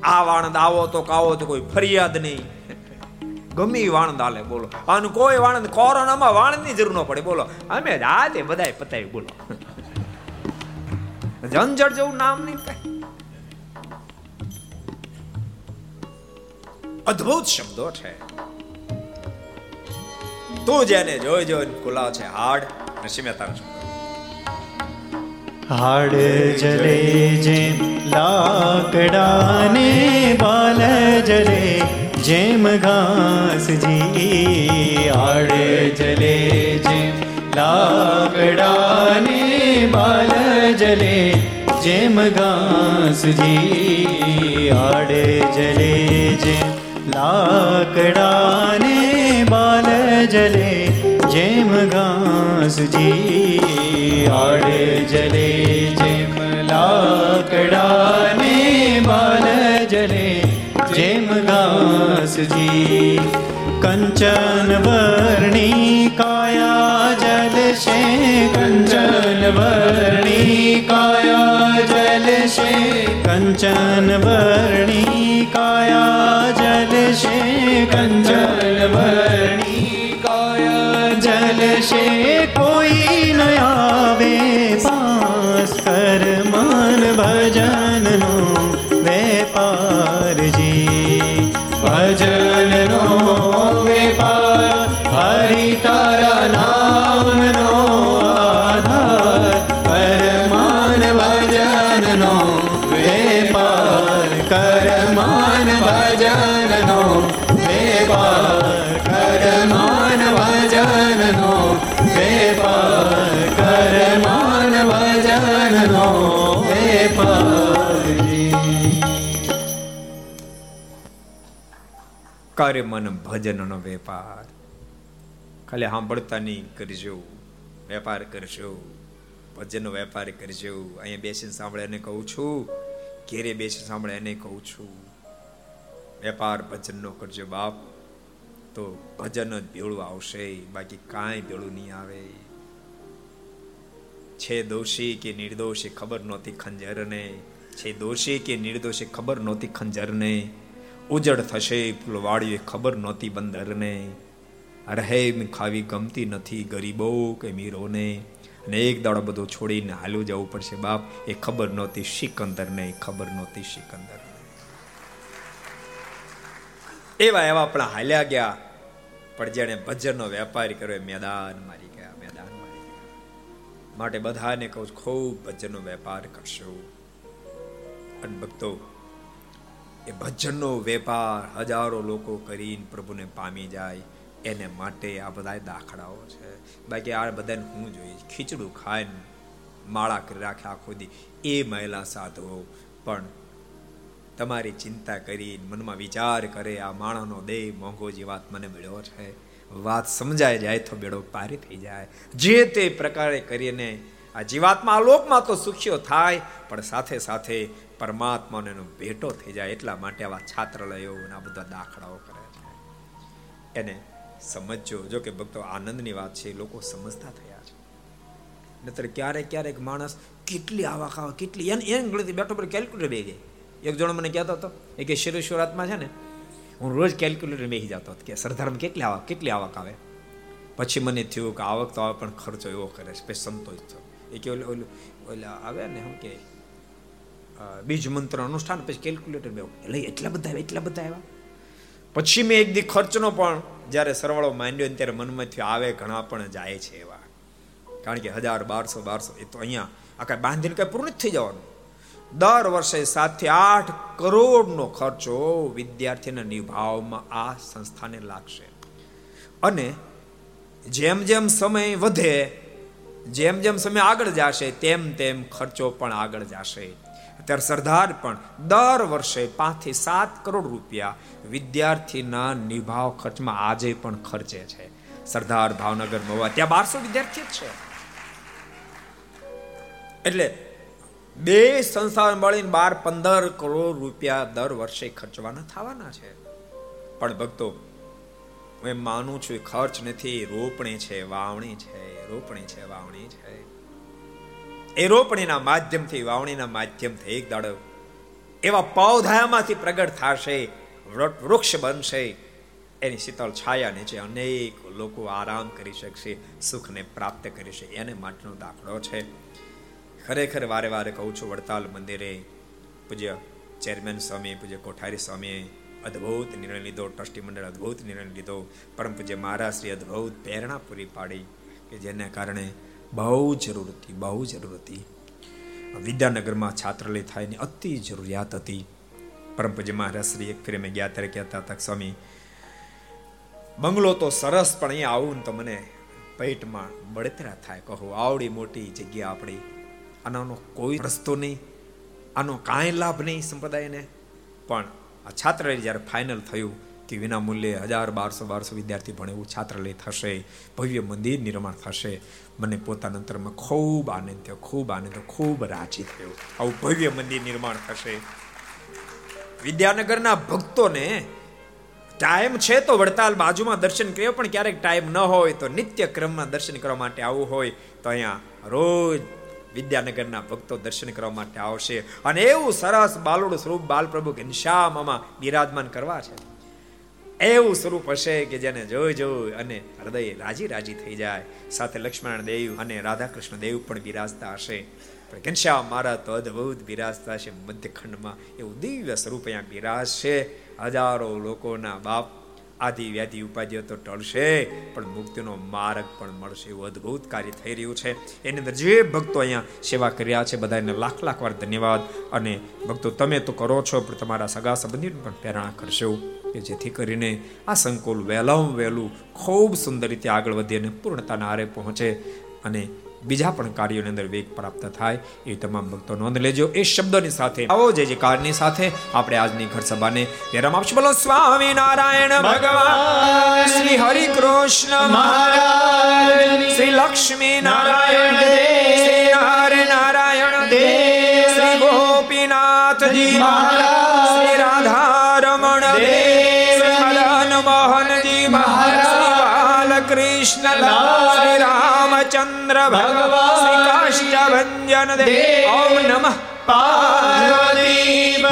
આ વાણંદ આવો તો કાવો તો કોઈ ફરિયાદ નહીં. ગમે વાણંદ હાલે, બોલો. અને કોઈ વાણંદ કોરોનામાં વાણંદની જરૂર ન પડે, બોલો. અમે રાતે બધાય પતાવી, બોલો. ઝંઝટ જેવું નામ નહીં કાંઈ અદ્ભુત શબ્દો છે. તું જેને જોઈ જોઈને ખુલાવ છે, હાડ નરસિંહ મહેતાનો હાડ જલે જેમ લાકડાને, બાલ જલે જેમ ઘાસજી હાડ જલે જેમ લાકડાને બાલ જલે, જેમ ઘાસજી આડે જલે જેમ લાકડાને બાલ જલે, જેમ ઘાસજી આડે જલે જેમ લાકડાને બાલ જલે, જેમ ઘાસજી કંચન વર્ણિકા જલશે કંચન વર્ણી કાયા જલશે કંચન વર્ણી કાયા જલશે કંચન વર્ણી કાર્ય મન ભજનનો વેપાર. ખાલી સાંભળતા નહીં કરજો, વેપાર કરજો, ભજનનો વેપાર કરજો. અહીંયા બેસીને સાંભળે એને કહું છું, ઘેરે બેસી સાંભળે એને કહું છું. વેપાર ભજનનો કરજો બાપ, તો ભજન જ ભેળું આવશે, બાકી કાંઈ ભેળું નહીં આવે. છે દોષી કે નિર્દોષી ખબર નહોતી ખંજરને. છે દોષી કે નિર્દોષી ખબર નહોતી ખંજરને. ઉજળ થશે, ફૂલવાળીએ ખબર નહોતી બંદરને. રહેમ ખાવી ગમતી નથી ગરીબો કે મીરોને. અને એક દાડો બધો છોડીને હાલ્યું જવું પડશે બાપ, એ ખબર નહોતી સિકંદરને ખબર નહોતી સિકંદર એવા એવા આપણા હાલ્યા ગયા, પણ જેને ભજનનો વેપાર કર્યો મેદાન મારી ગયા, મેદાન મારી ગયા. માટે બધાને કહું ખૂબ ભજનનો વેપાર કરશો. અને ભક્તો એ ભજનનો વેપાર હજારો લોકો કરીને પ્રભુને પામી જાય, એને માટે આ બધા દાખલાઓ છે. બાકી આ બધાને હું જોઈએ ખીચડું ખાઈને માળા કરી રાખે આખો દી. એ મહિલા સાધુઓ પણ તમારી ચિંતા કરી મનમાં વિચાર કરે, આ માણસનો દેહ મોંઘો જે વાત મને મળ્યો છે, વાત સમજાય જાય તો બેડો પારી થઈ જાય. જે તે પ્રકારે કરીને આ જીવાત્મા આ લોકમાં તો સુખ્યો થાય, પણ સાથે સાથે પરમાત્માનો એનો ભેટો થઈ જાય એટલા માટે આવા છાત્રાલયો અને આ બધા દાખલાઓ કરે છે. એને સમજજો. જો કે ભક્તો આનંદની વાત છે લોકો સમજતા થયા છે. નતર ક્યારેક ક્યારેક માણસ કેટલી આવે કેટલી એને એને ગણતરી બેઠો પર કેલ્ક્યુલેટર બે ગઈ એક જણો મને કહેતો હતો, એ કે શિરેશ્વરાતમાં છે ને, હું રોજ કેલ્ક્યુલેટર બેસી જતો હતો. કે સરદારમાં કેટલી આવક કેટલી આવક આવે? પછી મને થયું કે આવક તો આવે, પણ ખર્ચો એવો કરે છે. પછી સંતોષ થયો. એ કે ઓલું ઓલું ઓલા આવે ને, શું કે બીજ મંત્ર અનુષ્ઠાન, પછી કેલ્ક્યુલેટર બે લઈ એટલા બધા એટલા બધા આવ્યા. પછી મેં એક દી ખર્ચનો પણ જ્યારે સરવાળો માંડ્યો ને ત્યારે મનમાંથી આવે ઘણા પણ જાય છે એવા. કારણ કે હજાર, બારસો બારસો, એ તો અહીંયા આ કાંઈ બાંધીને કાંઈ પૂરું થઈ જવાનું. દર વર્ષે સાતથી આઠ કરોડનો ખર્ચો વિદ્યાર્થીના નિભાવમાં આ સંસ્થાને લાગશે. અને જેમ જેમ સમય વધે, જેમ જેમ સમય આગળ જશે, તેમ તેમ ખર્ચો પણ આગળ જશે. અત્યારે સરદાર પણ દર વર્ષે પાંચથી સાત કરોડ રૂપિયા વિદ્યાર્થીના નિભાવ ખર્ચમાં આજે પણ ખર્ચે છે. સરદાર ભાવનગર મવા ત્યાં બારસો વિદ્યાર્થી છે. એટલે બે સંસ્થા મળીને બાર પંદર કરોડ રૂપિયા દર વર્ષે ખર્ચવાના થવાના છે. પણ ભક્તો, હું એમ માનું છું ખર્ચ નથી, રોપણી છે, વાવણી છે, રોપણી છે, વાવણી છે. એ રોપણીના માધ્યમથી, વાવણીના માધ્યમથી એક દાડો એવા પૌધામાંથી પ્રગટ થશે વૃક્ષ બનશે. એની શીતળ છાયા નીચે અનેક લોકો આરામ કરી શકશે, સુખને પ્રાપ્ત કરી શકે. એને માટેનો દાખલો છે. ખરેખર વારે વારે કહું છું, વડતાલ મંદિરે પૂજ્ય ચેરમેન સ્વામી પૂજ્ય કોઠારી સ્વામીએ અદ્ભુત નિર્ણય લીધો, ટ્રસ્ટી મંડળ અદ્ભુત નિર્ણય લીધો. પરમ પૂજ્ય મહારાજ શ્રી અદ્ભુત પ્રેરણા પૂરી પાડી કે જેના કારણે બહુ જરૂર હતી, બહુ જરૂર હતી. વિદ્યાનગરમાં છાત્રાલય થાયની અતિ જરૂરિયાત હતી. પરમ પૂજ્ય મહારાજ એક ફેરે મેં ગયા ત્યારે કહેતા હતા સ્વામી, બંગલો તો સરસ, પણ અહીંયા આવું ને તો મને પેટમાં બળતરા થાય. કહો, આવડી મોટી જગ્યા આપણી. આનાનો કોઈ રસ્તો નહીં, આનો કાંઈ લાભ નહીં સંપ્રદાયને. પણ આ છાત્રાલય જ્યારે ફાઇનલ થયું કે વિના મૂલ્યે હજાર બારસો બારસો વિદ્યાર્થી ભણે એવું છાત્રાલય થશે, ભવ્ય મંદિર નિર્માણ થશે. મને પોતાના અંતરમાં ખૂબ આનંદ થયો, ખૂબ આનંદ ખૂબ રાજી થયો. આવું ભવ્ય મંદિર નિર્માણ થશે. વિદ્યાનગરના ભક્તોને ટાઈમ છે તો વડતાલ બાજુમાં દર્શન કર્યો, પણ ક્યારેક ટાઈમ ન હોય તો નિત્ય ક્રમમાં દર્શન કરવા માટે આવવું હોય તો અહીંયા રોજ વિદ્યાનગરના ભક્તો દર્શન કરવા માટે આવશે. અને એવું સરસ બાલુડ સ્વરૂપ બાલપ્રભુ ઘનશ્યામમાં બિરાજમાન કરવા છે. એવું સ્વરૂપ હશે કે જેને જોઈ જોઈ અને હૃદય રાજી રાજી થઈ જાય. સાથે લક્ષ્મણ દેવ અને રાધા કૃષ્ણ દેવ પણ બિરાજતા હશે. પણ ઘનશ્યામ મારા તો અદભુત બિરાજતા છે મધ્યખંડમાં એવું દિવ્ય સ્વરૂપ અહીંયા બિરાજશે. હજારો લોકોના બાપ આદિ વ્યાધિ ઉપાધિઓ તો ટળશે, પણ મુક્તિનો માર્ગ પણ મળશે. એવું અદ્ભુત કાર્ય થઈ રહ્યું છે. એની અંદર જે ભક્તો અહીંયા સેવા કર્યા છે, બધાને લાખ લાખ વાર ધન્યવાદ. અને ભક્તો તમે તો કરો છો, પણ તમારા સગા સંબંધીને પણ પ્રેરણા કરશો. કે જેથી કરીને આ સંકુલ વહેલામાં વહેલું ખૂબ સુંદર રીતે આગળ વધે અને પૂર્ણતાના આરે પહોંચે અને બીજા પણ કાર્યોની અંદર વેગ પ્રાપ્ત થાય એ તમામ ભક્તો નોંધ લેજો. એ શબ્દોની સાથે આવો જે જે કાર્યની સાથે આપણે આજની ઘર સભાને વિરામ આપશું. બોલો, સ્વામી નારાયણ ભગવાન, શ્રી હરિ કૃષ્ણ મહારાજ, શ્રી લક્ષ્મી નારાયણ શ્રી હરિ નારાયણ દેવ શ્રી ગોપીનાથજી મહારાજ બાલકૃષ્ણ શ્રી રામચંદ્ર ભગવાન શ્રી કાષ્ટભંજન દેવ ઓમ નમઃ પાર્વતી